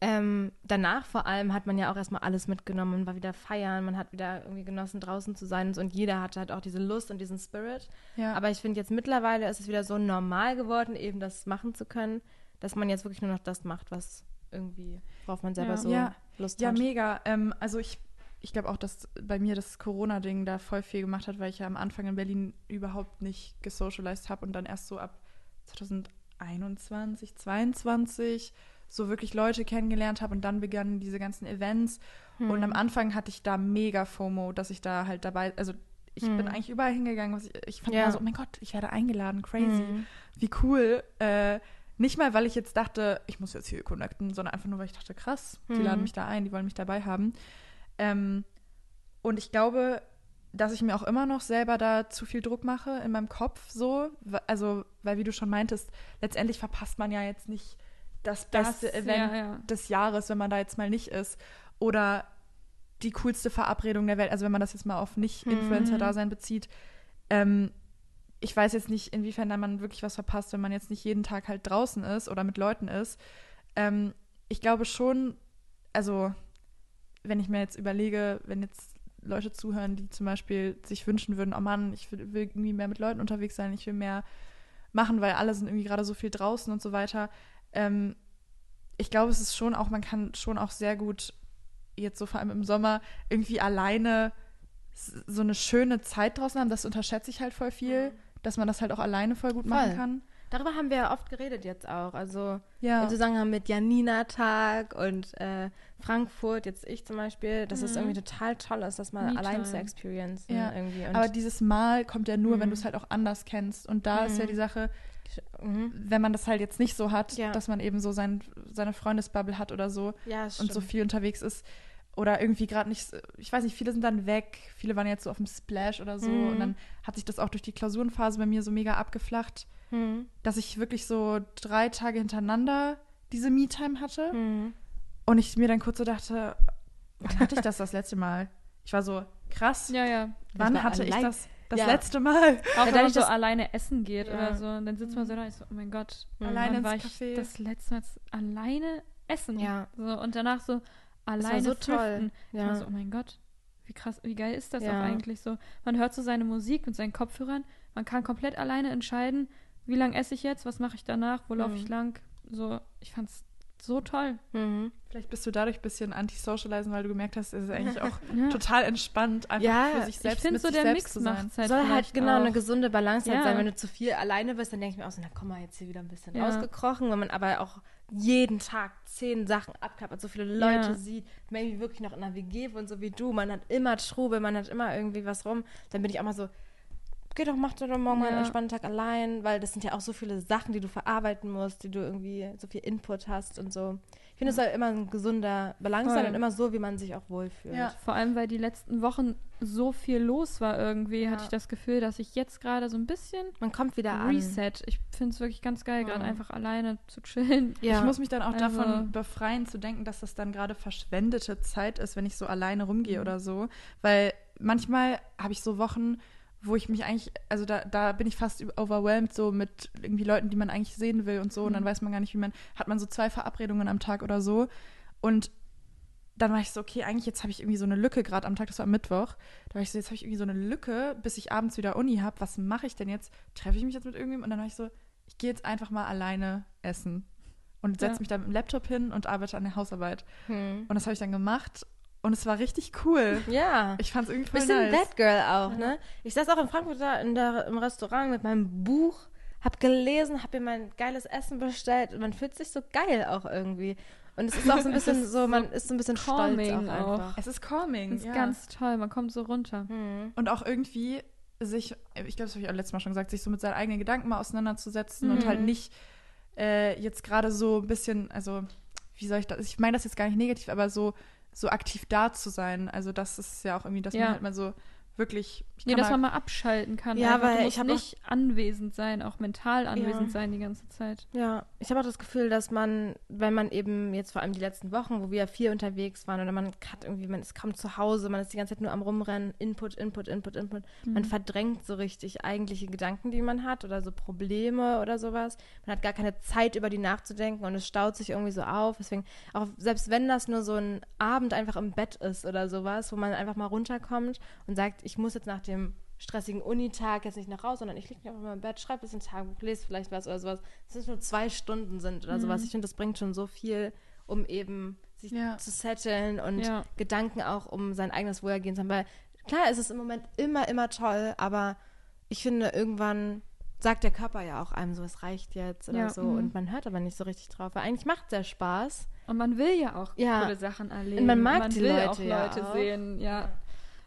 Ähm, danach vor allem hat man ja auch erstmal alles mitgenommen, man war wieder feiern, man hat wieder irgendwie genossen, draußen zu sein und, so, und jeder hatte halt auch diese Lust und diesen Spirit. ja. Aber ich finde jetzt mittlerweile ist es wieder so normal geworden, eben das machen zu können, dass man jetzt wirklich nur noch das macht, was irgendwie, worauf man selber Ja. so Ja. Lust Ja, hat. mega. Ähm, also ich, ich glaube auch, dass bei mir das Corona-Ding da voll viel gemacht hat, weil ich ja am Anfang in Berlin überhaupt nicht gesocialized habe und dann erst so ab 2021, 22 so wirklich Leute kennengelernt habe und dann begannen diese ganzen Events. Und am Hm. Anfang hatte ich da mega FOMO, dass ich da halt dabei, also ich bin Hm. eigentlich überall hingegangen. Was ich, ich fand Ja. immer so, oh mein Gott, ich werde eingeladen, crazy Mhm. wie cool. Äh, nicht mal, weil ich jetzt dachte, ich muss jetzt hier connecten, sondern einfach nur, weil ich dachte, krass, die Mhm. laden mich da ein, die wollen mich dabei haben. Ähm, und ich glaube, dass ich mir auch immer noch selber da zu viel Druck mache in meinem Kopf so. Also, weil wie du schon meintest, letztendlich verpasst man ja jetzt nicht das beste Das- Event ja, ja. des Jahres, wenn man da jetzt mal nicht ist. Oder die coolste Verabredung der Welt. Also wenn man das jetzt mal auf Nicht-Influencer-Dasein bezieht. Ähm, ich weiß jetzt nicht, inwiefern da man wirklich was verpasst, wenn man jetzt nicht jeden Tag halt draußen ist oder mit Leuten ist. Ähm, ich glaube schon, also wenn ich mir jetzt überlege, wenn jetzt Leute zuhören, die zum Beispiel sich wünschen würden, oh Mann, ich will, will irgendwie mehr mit Leuten unterwegs sein, ich will mehr machen, weil alle sind irgendwie gerade so viel draußen und so weiter. Ähm, ich glaube, es ist schon auch, man kann schon auch sehr gut, jetzt so vor allem im Sommer, irgendwie alleine so eine schöne Zeit draußen haben. Das unterschätze ich halt voll viel, dass man das halt auch alleine voll gut machen Voll. kann. Darüber haben wir ja oft geredet jetzt auch. Also Ja. im Zusammenhang mit Janina-Tag und äh, Frankfurt, jetzt ich zum Beispiel, dass es Mhm. irgendwie total toll ist, das mal allein zu experiencen Ja, irgendwie. Und Aber dieses Mal kommt ja nur, wenn Mhm. du es halt auch anders kennst. Und da ist ja Mhm. die Sache, mhm. wenn man das halt jetzt nicht so hat, Ja. dass man eben so sein, seine Freundesbubble hat oder so ja, und so viel unterwegs ist. Oder irgendwie gerade nicht, ich weiß nicht, viele sind dann weg, viele waren jetzt so auf dem Splash oder so. Mhm. Und dann hat sich das auch durch die Klausurenphase bei mir so mega abgeflacht, Mhm. dass ich wirklich so drei Tage hintereinander diese Me-Time hatte. Mhm. Und ich mir dann kurz so dachte, wann hatte ich das das letzte Mal? Ich war so, krass, Ja, ja. wann hatte ich allein- das das Ja. letzte Mal? Auch Ja, wenn man so alleine essen geht Ja. oder so. Und dann sitzt man so da und ich so, oh mein Gott. Mhm. Alleine war ich Café. das letzte Mal alleine essen? Ja. So, und danach so alleine so toll. Ich war Ja. so, oh mein Gott, wie krass, wie geil ist das Ja. auch eigentlich so? Man hört so seine Musik mit seinen Kopfhörern, man kann komplett alleine entscheiden, wie lange esse ich jetzt, was mache ich danach, wo laufe ich Mhm. lang. So, ich fand's so toll. Mhm. Vielleicht bist du dadurch ein bisschen anti-socializen, weil du gemerkt hast, es ist eigentlich auch Ja. total entspannt, einfach Ja, für sich ich selbst finde mit so sich der selbst Mix zu sein. halt Soll halt genau eine auch. gesunde Balance halt Ja. sein. Wenn du zu viel alleine bist, dann denke ich mir auch so, na komm mal jetzt hier wieder ein bisschen Ja. rausgekrochen. Wenn man aber auch jeden Tag zehn Sachen abklappert, so viele Leute Ja. sieht, maybe wirklich noch in einer WG wohnt, so wie du, man hat immer Trubel, man hat immer irgendwie was rum, dann bin ich auch mal so, geh doch, mach doch morgen mal einen entspannten Tag allein, weil das sind ja auch so viele Sachen, die du verarbeiten musst, die du irgendwie so viel Input hast und so. Ich finde, es soll immer ein gesunder Balance sein und immer so, wie man sich auch wohlfühlt. Ja. Vor allem, weil die letzten Wochen so viel los war irgendwie, Ja. hatte ich das Gefühl, dass ich jetzt gerade so ein bisschen Man kommt wieder an. Reset. Ich finde es wirklich ganz geil, gerade Mhm. einfach alleine zu chillen. Ja. Ich muss mich dann auch Also- davon befreien, zu denken, dass das dann gerade verschwendete Zeit ist, wenn ich so alleine rumgehe oder so. Weil manchmal habe ich so Wochen, wo ich mich eigentlich, also da, da bin ich fast overwhelmed so mit irgendwie Leuten, die man eigentlich sehen will und so. Und dann Mhm. weiß man gar nicht, wie man, hat man so zwei Verabredungen am Tag oder so. Und dann war ich so, okay, eigentlich jetzt habe ich irgendwie so eine Lücke gerade am Tag, das war am Mittwoch. Da war ich so, jetzt habe ich irgendwie so eine Lücke, bis ich abends wieder Uni habe. Was mache ich denn jetzt? Treffe ich mich jetzt mit irgendjemandem? Und dann war ich so, ich gehe jetzt einfach mal alleine essen. Und setze Ja. mich dann mit dem Laptop hin und arbeite an der Hausarbeit. Hm. Und das habe ich dann gemacht. Und es war richtig cool. Ja. Ich fand es irgendwie voll Bisschen nice. That Girl auch, ne? Ich saß auch in Frankfurt da in der, im Restaurant mit meinem Buch, hab gelesen, hab mir mein geiles Essen bestellt und man fühlt sich so geil auch irgendwie. Und es ist auch so ein Es bisschen so, man ist so ein bisschen stolz calming auch auch. einfach. Es ist calming. Das ist ja. ganz toll, man kommt so runter. Hm. Und auch irgendwie sich, ich glaube, das habe ich auch letztes Mal schon gesagt, sich so mit seinen eigenen Gedanken mal auseinanderzusetzen und Mhm. halt nicht äh, jetzt gerade so ein bisschen, also wie soll ich das, ich meine das jetzt gar nicht negativ, aber so, so aktiv da zu sein. Also das ist ja auch irgendwie, dass Ja. man halt mal so wirklich, ich Nee, dass man mal abschalten kann. Ja, einfach. weil du ich musst hab auch- nicht anwesend sein, auch mental anwesend Ja. sein die ganze Zeit. Ja, ich habe auch das Gefühl, dass man, wenn man eben jetzt vor allem die letzten Wochen, wo wir viel unterwegs waren oder man hat irgendwie, man ist kaum zu Hause, man ist die ganze Zeit nur am Rumrennen, Input, Input, Input, Input. Man Mhm. verdrängt so richtig eigentliche Gedanken, die man hat oder so Probleme oder sowas. Man hat gar keine Zeit, über die nachzudenken und es staut sich irgendwie so auf. Deswegen, auch selbst wenn das nur so ein Abend einfach im Bett ist oder sowas, wo man einfach mal runterkommt und sagt, ich muss jetzt nach dem stressigen Unitag jetzt nicht nach raus, sondern ich liege einfach mal im Bett, schreibe ein bisschen Tagebuch, lese vielleicht was oder sowas, dass es nur zwei Stunden sind oder sowas. Mhm. Ich finde, das bringt schon so viel, um eben sich Ja. zu setteln und Ja. Gedanken auch, um sein eigenes Wohlergehen zu haben. Weil klar ist es im Moment immer, immer toll, aber ich finde, irgendwann sagt der Körper ja auch einem so, es reicht jetzt oder Ja, so mhm. und man hört aber nicht so richtig drauf. Weil eigentlich macht es ja Spaß. Und man will ja auch Ja. coole Sachen erleben. man mag man die will Leute auch ja Leute auch. sehen, ja.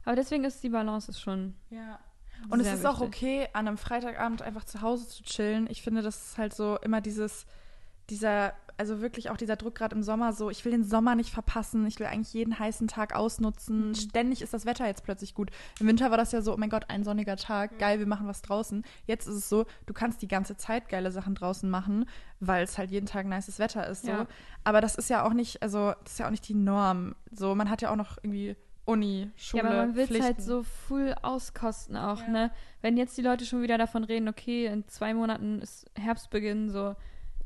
Aber deswegen ist die Balance ist schon Ja. Und es ist auch wichtig. okay, an einem Freitagabend einfach zu Hause zu chillen. Ich finde, das ist halt so immer dieses, dieser, also wirklich auch dieser Druck gerade im Sommer so, ich will den Sommer nicht verpassen, ich will eigentlich jeden heißen Tag ausnutzen. Mhm. Ständig ist das Wetter jetzt plötzlich gut. Im Winter war das ja so, oh mein Gott, ein sonniger Tag, Mhm. geil, wir machen was draußen. Jetzt ist es so, du kannst die ganze Zeit geile Sachen draußen machen, weil es halt jeden Tag nices Wetter ist. So. Ja. Aber das ist ja auch nicht, also das ist ja auch nicht die Norm. So, man hat ja auch noch irgendwie Uni, Schule, Ja, aber man will es halt so full auskosten auch, Ja. ne? Wenn jetzt die Leute schon wieder davon reden, okay, in zwei Monaten ist Herbstbeginn, so,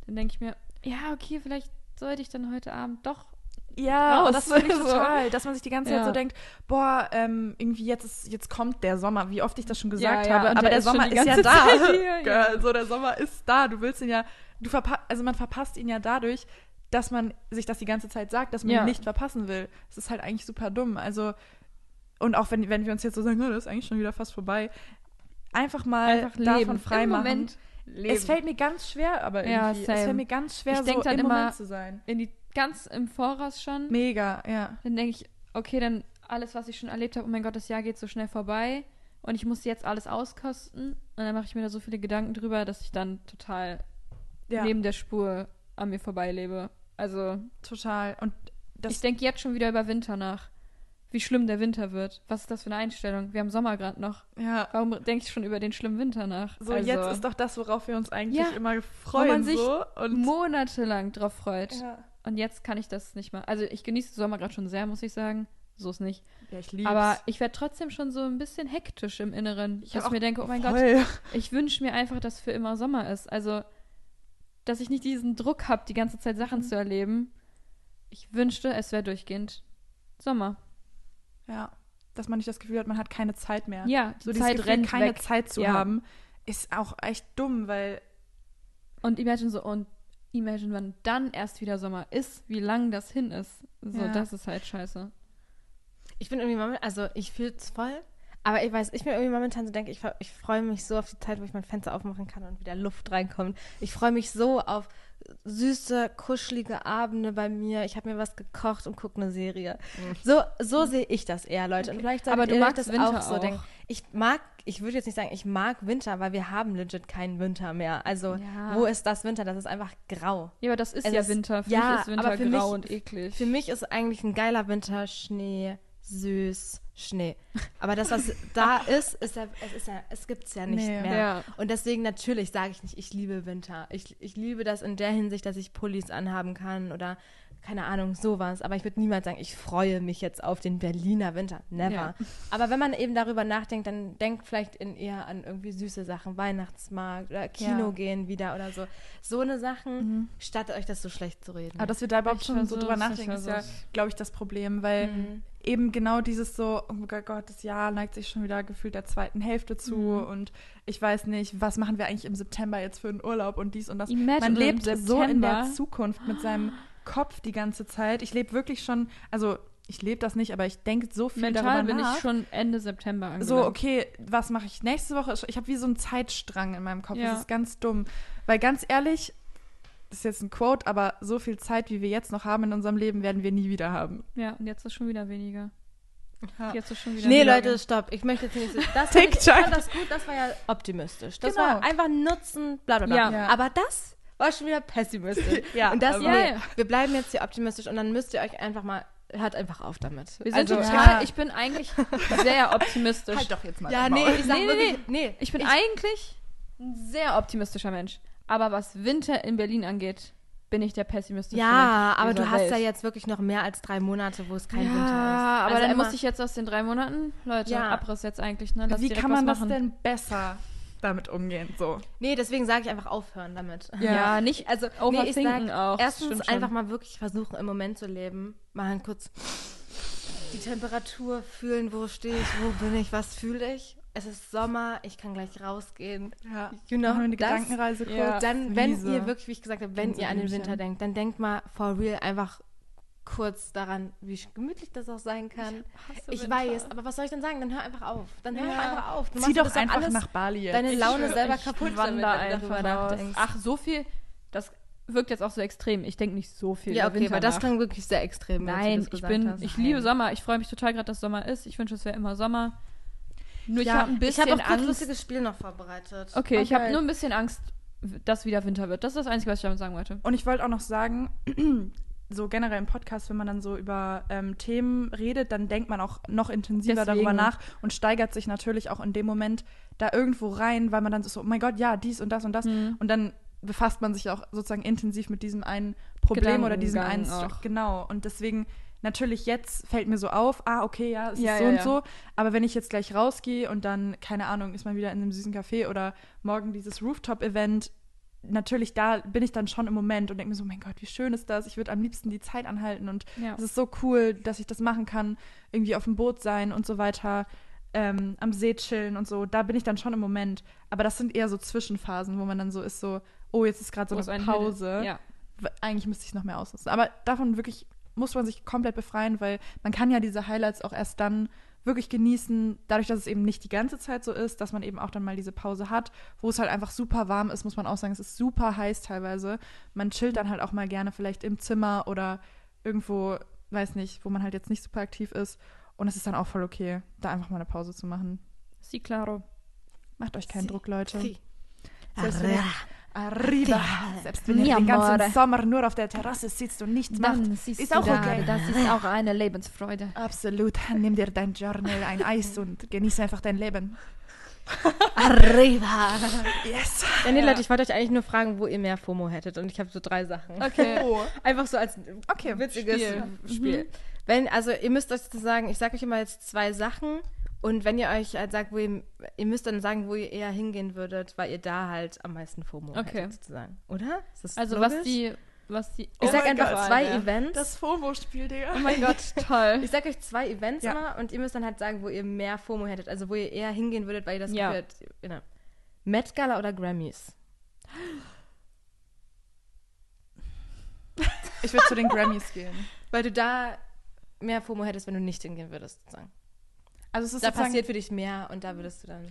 dann denke ich mir, ja, okay, vielleicht sollte ich dann heute Abend doch. Ja, und das finde ich So. total, dass man sich die ganze Zeit Ja. so denkt, boah, ähm, irgendwie jetzt ist, jetzt kommt der Sommer, wie oft ich das schon gesagt ja, habe, und aber der der Sommer ist ja da. Zeit hier, ja. Girl, so der Sommer ist da, du willst ihn ja, du verpa also man verpasst ihn ja dadurch, dass man sich das die ganze Zeit sagt, dass man Ja. ihn nicht verpassen will. Es ist halt eigentlich super dumm. Also und auch wenn, wenn wir uns jetzt so sagen, oh, das ist eigentlich schon wieder fast vorbei, einfach mal Einfach davon leben. frei Im machen. Moment leben. Es fällt mir ganz schwer, aber Ja, irgendwie. es same. fällt mir ganz schwer, Ich so dann im immer- Moment zu sein. in die ganz im Voraus schon. Mega, ja. Dann denke ich, okay, dann alles, was ich schon erlebt habe, oh mein Gott, das Jahr geht so schnell vorbei und ich muss jetzt alles auskosten. Und dann mache ich mir da so viele Gedanken drüber, dass ich dann total Ja, neben der Spur an mir vorbeilebe. Also, total. Und das ich denke jetzt schon wieder über Winter nach. Wie schlimm der Winter wird. Was ist das für eine Einstellung? Wir haben Sommer gerade noch. ja, Warum denke ich schon über den schlimmen Winter nach? so also, jetzt ist doch das, worauf wir uns eigentlich Ja, immer freuen. man sich so. und monatelang drauf freut. ja. Und jetzt kann ich das nicht mal. Also ich genieße Sommer gerade schon sehr, muss ich sagen. So ist nicht. ja, ich lieb's. Aber ich werde trotzdem schon so ein bisschen hektisch im Inneren. Ich dass ich mir denke, oh mein Gott, Voll. ich wünsche mir einfach, dass für immer Sommer ist. Also, dass ich nicht diesen Druck habe, die ganze Zeit Sachen Mhm. zu erleben. Ich wünschte, es wäre durchgehend Sommer. Ja, dass man nicht das Gefühl hat, man hat keine Zeit mehr. Ja, so die dieses Zeit Gefühl, rennt keine weg. Zeit zu Ja. haben, ist auch echt dumm, weil Und imagine so, und imagine, wann dann erst wieder Sommer ist, wie lang das hin ist. So, Ja. das ist halt scheiße. Ich bin irgendwie also ich fühle es voll, aber ich weiß, ich bin irgendwie momentan so denke, ich, ich freue mich so auf die Zeit, wo ich mein Fenster aufmachen kann und wieder Luft reinkommt. Ich freue mich so auf süße, kuschelige Abende bei mir. Ich habe mir was gekocht und gucke eine Serie. So, so sehe ich das eher, Leute. Und vielleicht Aber du magst das Winter auch so auch. denken. Ich mag, ich würde jetzt nicht sagen, ich mag Winter, weil wir haben legit keinen Winter mehr. Also, Ja. wo ist das Winter? Das ist einfach grau. Ja, aber das ist Es ja ist- Winter. Für ja, mich ist Winter grau mich- und eklig. Für mich ist eigentlich ein geiler Winter Schnee, süß, Schnee. Aber das, was da ist, ist ja, es ist ja, es gibt's ja nicht Nee. mehr. ja. Und deswegen natürlich sage ich nicht, ich liebe Winter. Ich, ich liebe das in der Hinsicht, dass ich Pullis anhaben kann oder keine Ahnung, sowas. Aber ich würde niemals sagen, ich freue mich jetzt auf den Berliner Winter. Never. Ja. Aber wenn man eben darüber nachdenkt, dann denkt vielleicht in eher an irgendwie süße Sachen, Weihnachtsmarkt oder Kino Ja. gehen wieder oder so. So eine Sachen, Mhm. statt euch das so schlecht zu reden. Aber dass wir da überhaupt Ich schon so drüber nachdenken, ist ja, glaube ich, das Problem, weil Mhm. Eben genau dieses so, oh mein Gott, das Jahr neigt sich schon wieder gefühlt der zweiten Hälfte zu Mhm. und ich weiß nicht, was machen wir eigentlich im September jetzt für einen Urlaub und dies und das. Imagine Man lebt so in der. Zukunft mit seinem Kopf die ganze Zeit. Ich lebe wirklich schon, also ich lebe das nicht, aber ich denke so viel Mental darüber bin nach. ich schon Ende September angelangt. so, okay, was mache ich nächste Woche? Ich habe wie so einen Zeitstrang in meinem Kopf. Ja. Das ist ganz dumm. Weil ganz ehrlich, das ist jetzt ein Quote, aber so viel Zeit, wie wir jetzt noch haben in unserem Leben, werden wir nie wieder haben. Ja, und jetzt ist schon wieder weniger. Ja. Jetzt ist schon wieder Nee, weniger. Leute, stopp. Ich möchte jetzt nicht. Das Take ich, ich fand das gut, das war ja optimistisch. Das Genau. war einfach Nutzen, bla bla bla. Ja. Ja. Aber das war schon wieder pessimistisch. Ja, und das, aber- Ja, nee, ja. wir bleiben jetzt hier optimistisch und dann müsst ihr euch einfach mal, hört einfach auf damit. Wir sind also, total, Ja. ich bin eigentlich sehr optimistisch. Halt doch jetzt mal. Ja, nee, ich sag Nee, nee, wirklich, nee. Ich bin eigentlich ein sehr optimistischer Mensch. Aber was Winter in Berlin angeht, bin ich der pessimistische Ja, aber du hast Welt. ja jetzt wirklich noch mehr als drei Monate, wo es kein ja, Winter ist. aber Also dann immer- muss ich jetzt aus den drei Monaten, Leute, Ja. Abriss jetzt eigentlich, ne? Lass Wie kann man was das denn besser damit umgehen? So. Nee, deswegen sage ich einfach aufhören damit. Ja, nicht, Also, nee, ich overthinken sag, auch. erstens stimmt schon. einfach mal wirklich versuchen, im Moment zu leben. Mal kurz die Temperatur fühlen, wo stehe ich, wo bin ich, was fühle ich. Es ist Sommer, ich kann gleich rausgehen. Ja. You know, eine das- Gedankenreise kurz. Ja. Dann, wenn Wiese. ihr wirklich, wie ich gesagt habe, wenn ihr an den. Winter denkt, dann denkt mal for real einfach kurz daran, wie gemütlich das auch sein kann. Ich, Winter. weiß, aber was soll ich denn sagen? Dann hör einfach auf. Dann hör Ja. einfach auf. Du Zieh doch einfach alles, nach Bali jetzt. deine Ich Laune schwör, selber ich kaputt, wander damit, einfach nachdenkst. Ach, so viel, das wirkt jetzt auch so extrem. Ich denke nicht so viel ja, okay, Winter weil das nach. klang wirklich sehr extrem. Nein, ich bin, hast. ich liebe Sommer. Ich freue mich total gerade, dass Sommer ist. Ich wünsche, es wäre immer Sommer. Nur Ja, ich habe ein ich bisschen habe auch kurz Angst. lustiges Spiel noch vorbereitet. Okay, ich habe Okay. nur ein bisschen Angst das wieder Winter wird. Das ist das Einzige, was ich damit sagen wollte. Und ich wollte auch noch sagen, so generell im Podcast, wenn man dann so über ähm, Themen redet, dann denkt man auch noch intensiver Deswegen. darüber nach und steigert sich natürlich auch in dem Moment da irgendwo rein, weil man dann so, oh mein Gott, ja, dies und das und das. Mhm. Und dann befasst man sich auch sozusagen intensiv mit diesem einen Problem oder diesem einen auch. Genau. Und deswegen, natürlich jetzt fällt mir so auf, ah, okay, ja, es Ja, ist so ja, und ja. so. Aber wenn ich jetzt gleich rausgehe und dann, keine Ahnung, ist man wieder in einem süßen Café oder morgen dieses Rooftop-Event, natürlich da bin ich dann schon im Moment und denke mir so, mein Gott, wie schön ist das? Ich würde am liebsten die Zeit anhalten und es ist so cool, dass ich das machen kann, irgendwie auf dem Boot sein und so weiter, ähm, am See chillen und so. Da bin ich dann schon im Moment. Aber das sind eher so Zwischenphasen, wo man dann so ist, so, oh, jetzt ist gerade so Wo eine Pause. Ja. Eigentlich müsste ich es noch mehr ausnutzen. Aber davon wirklich muss man sich komplett befreien, weil man kann ja diese Highlights auch erst dann wirklich genießen, dadurch, dass es eben nicht die ganze Zeit so ist, dass man eben auch dann mal diese Pause hat, wo es halt einfach super warm ist, muss man auch sagen, es ist super heiß teilweise. Man chillt dann halt auch mal gerne vielleicht im Zimmer oder irgendwo, weiß nicht, wo man halt jetzt nicht super aktiv ist. Und es ist dann auch voll okay, da einfach mal eine Pause zu machen. Sie, claro. Macht euch keinen Sí. Druck, Leute. Sí. Selbst wenn ihr, arriba. Selbst wenn ihr den amore. ganzen Sommer nur auf der Terrasse sitzt und nichts macht. Dann siehst Ist auch da, okay. Das ist auch eine Lebensfreude. Absolut. Nimm dir dein Journal, ein Eis und genieße einfach dein Leben. Arriba. Yes. Ja, nee, Leute, ich wollte euch eigentlich nur fragen, wo ihr mehr FOMO hättet. Und ich habe so drei Sachen. Okay. Oh. Einfach so als Okay, witziges Spiel. Spiel. Wenn, also ihr müsst euch sagen, ich sage euch immer jetzt zwei Sachen. Und wenn ihr euch halt sagt, wo ihr, ihr müsst dann sagen, wo ihr eher hingehen würdet, weil ihr da halt am meisten FOMO Okay. hättet, sozusagen. Oder? Ist das Also logisch? was die, was die. Ich Oh sag mein einfach Gott, zwei Alter. Events. Das FOMO-Spiel, Digga. Oh mein Gott, toll. ich sag euch zwei Events Ja. immer und ihr müsst dann halt sagen, wo ihr mehr FOMO hättet. Also wo ihr eher hingehen würdet, weil ihr das Ja. Habt, genau. Met Gala oder Grammys? Ich würde zu den Grammys gehen. Weil du da mehr FOMO hättest, wenn du nicht hingehen würdest, sozusagen. Also es ist Da passiert für dich mehr und da würdest du dann.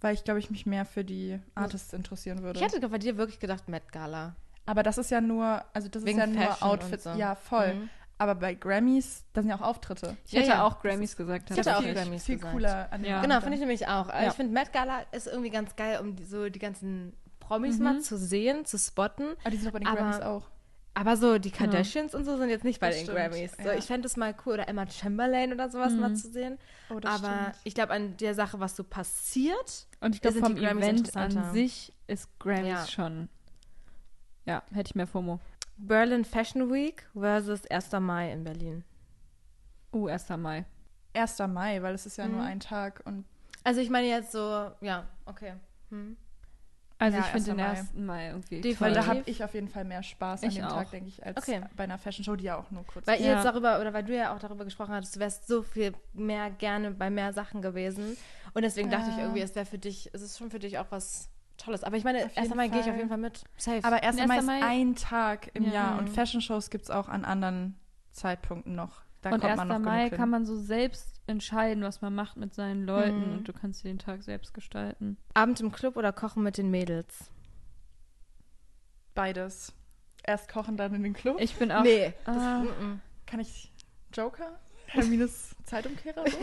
weil ich glaube, ich mich mehr für die Artists interessieren würde. Ich hätte bei dir wirklich gedacht Met Gala. Aber das ist ja nur, also das Wegen ist ja nur Fashion und Outfits. so. Ja, voll. Mhm. Aber bei Grammys, da sind ja auch Auftritte. Ich Ja, hätte ja. auch Grammys gesagt. Ich hätte auch tatsächlich. Grammys viel gesagt. cooler an Ja. Genau, finde ich nämlich auch. Ja. Ich finde, Met Gala ist irgendwie ganz geil, um die, so die ganzen Promis Mhm. mal zu sehen, zu spotten. Aber Ah, die sind doch bei den Aber- Grammys auch. Aber so die Genau. Kardashians und so sind jetzt nicht bei Das den stimmt, Grammys. So, ja. ich fände es mal cool. Oder Emma Chamberlain oder sowas Mhm. mal zu sehen. Oh, Aber ich glaube, an der Sache, was so passiert, Und ich glaube, vom Event an sich ist Grammys Ja. schon. Ja, hätte ich mehr FOMO. Berlin Fashion Week versus 1. Mai in Berlin. Oh, 1. Mai. 1. Mai, weil es ist ja nur Mhm. ein Tag und Also ich meine jetzt so, ja, okay. Hm. Also Ja, ich finde 1. den. 1. Mai irgendwie Definitiv. weil da habe ich auf jeden Fall mehr Spaß an Ich dem auch. Tag, denke ich, als Okay. bei einer Fashion Show, die ja auch nur kurz Weil ihr Ja. jetzt darüber, oder weil du ja auch darüber gesprochen hattest, du wärst so viel mehr gerne bei mehr Sachen gewesen. Und deswegen dachte ich irgendwie, es wäre für dich, es ist schon für dich auch was Tolles. Aber ich meine, Auf erst einmal gehe ich auf jeden Fall mit. Safe. Aber 1. 1. Mai ist ein Tag im Ja. Jahr und Mhm. Fashion-Shows gibt es auch an anderen Zeitpunkten noch. Da und kommt 1. man noch Mai genug hin. kann man so selbst entscheiden, was man macht mit seinen Leuten Mhm. und du kannst dir den Tag selbst gestalten. Abend im Club oder kochen mit den Mädels? Beides. Erst kochen, dann in den Club. Ich bin auch. nee. Ah. Das, mm-mm. Kann ich Joker? Hermines Zeitumkehrer so?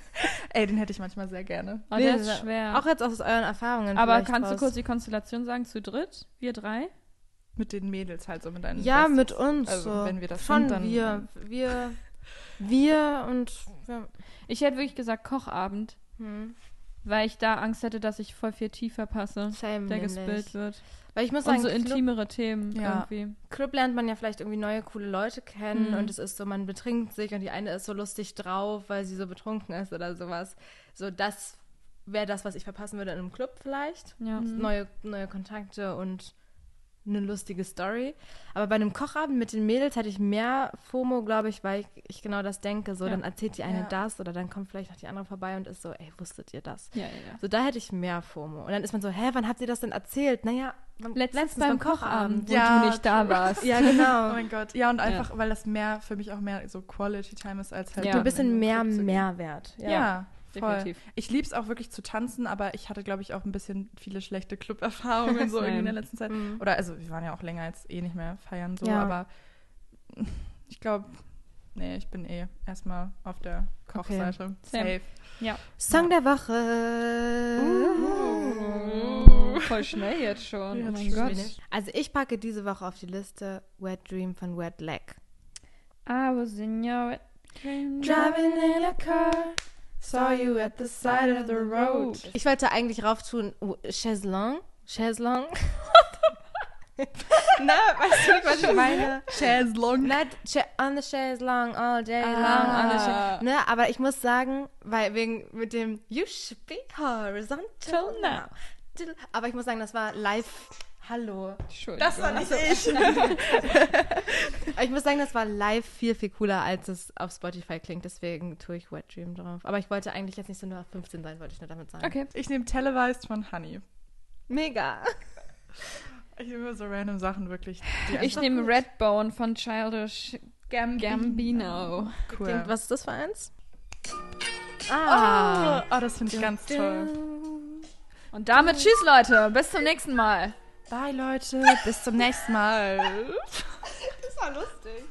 Ey, den hätte ich manchmal sehr gerne. Oh, Nee, der das ist schwer. Auch jetzt aus euren Erfahrungen. Aber kannst du raus. kurz die Konstellation sagen? Zu dritt? Wir drei? Mit den Mädels halt so mit deinen Ja, Besties. mit uns. Also, so. wenn wir das Schon sind, dann- wir. Wir. Wir und. Ja. Ich hätte wirklich gesagt Kochabend, Hm. weil ich da Angst hätte, dass ich voll viel tief verpasse, Same der gespillt wird. Weil ich muss Und sagen, so Club, intimere Themen Ja. irgendwie. Club lernt man ja vielleicht irgendwie neue, coole Leute kennen Mhm. und es ist so, man betrinkt sich und die eine ist so lustig drauf, weil sie so betrunken ist oder sowas. So, das wäre das, was ich verpassen würde in einem Club vielleicht. Ja. Mhm. Neue, neue Kontakte und eine lustige Story. Aber bei einem Kochabend mit den Mädels hätte ich mehr FOMO, glaube ich, weil ich, ich genau das denke. So, Ja. dann erzählt die eine Ja. das oder dann kommt vielleicht noch die andere vorbei und ist so, ey, wusstet ihr das? Ja. So, da hätte ich mehr FOMO. Und dann ist man so, hä, wann habt ihr das denn erzählt? Naja, beim- Letztens, beim Kochabend, wo Ja, du nicht da warst. Ja, Oh genau. mein Gott. Ja, und einfach, weil das mehr, für mich auch mehr so Quality Time ist, als halt. Ja. Ein bisschen mehr. Mehrwert. Ja, Ja. voll. Ich liebe es auch wirklich zu tanzen, aber ich hatte, glaube ich, auch ein bisschen viele schlechte Club-Erfahrungen so irgendwie in der letzten Zeit. Mhm. Oder, also, wir waren ja auch länger jetzt eh nicht mehr feiern, so, Ja. aber ich glaube, nee, ich bin eh erstmal auf der Kochseite. Same. Safe. Song der Woche. Uh. voll schnell jetzt schon. Ja, oh mein. Gott. Also ich packe diese Woche auf die Liste Wet Dream von Wet Leg. I was in your dream. Driving in a car, saw you at the side of the road. Ich wollte eigentlich rauf tun oh, Chaiselong. Chaiselong. Na, weißt du nicht, was ich meine? Chaiselong. Not cha on the chaise long all day long on the Ah. chaise. Ne, aber ich muss sagen, weil wegen mit dem You should be horizontal now. Aber ich muss sagen, das war live. Hallo. Entschuldigung. Das war nicht ich. Ich muss sagen, das war live viel, viel cooler, als es auf Spotify klingt. Deswegen tue ich Wet Dream drauf. Aber ich wollte eigentlich jetzt nicht so nur auf 15 sein, wollte ich nur damit sagen. Okay. Ich nehme Televised von Honey. Mega. Ich nehme so random Sachen wirklich. Die Ich nehme gut- Redbone von Childish Gambino. Gambino. Cool. Klingt, was ist das für eins? Ah, oh, das finde ich ganz toll. Und damit tschüss, Leute. Bis zum nächsten Mal. Bye, Leute. Bis zum nächsten Mal. Das war lustig.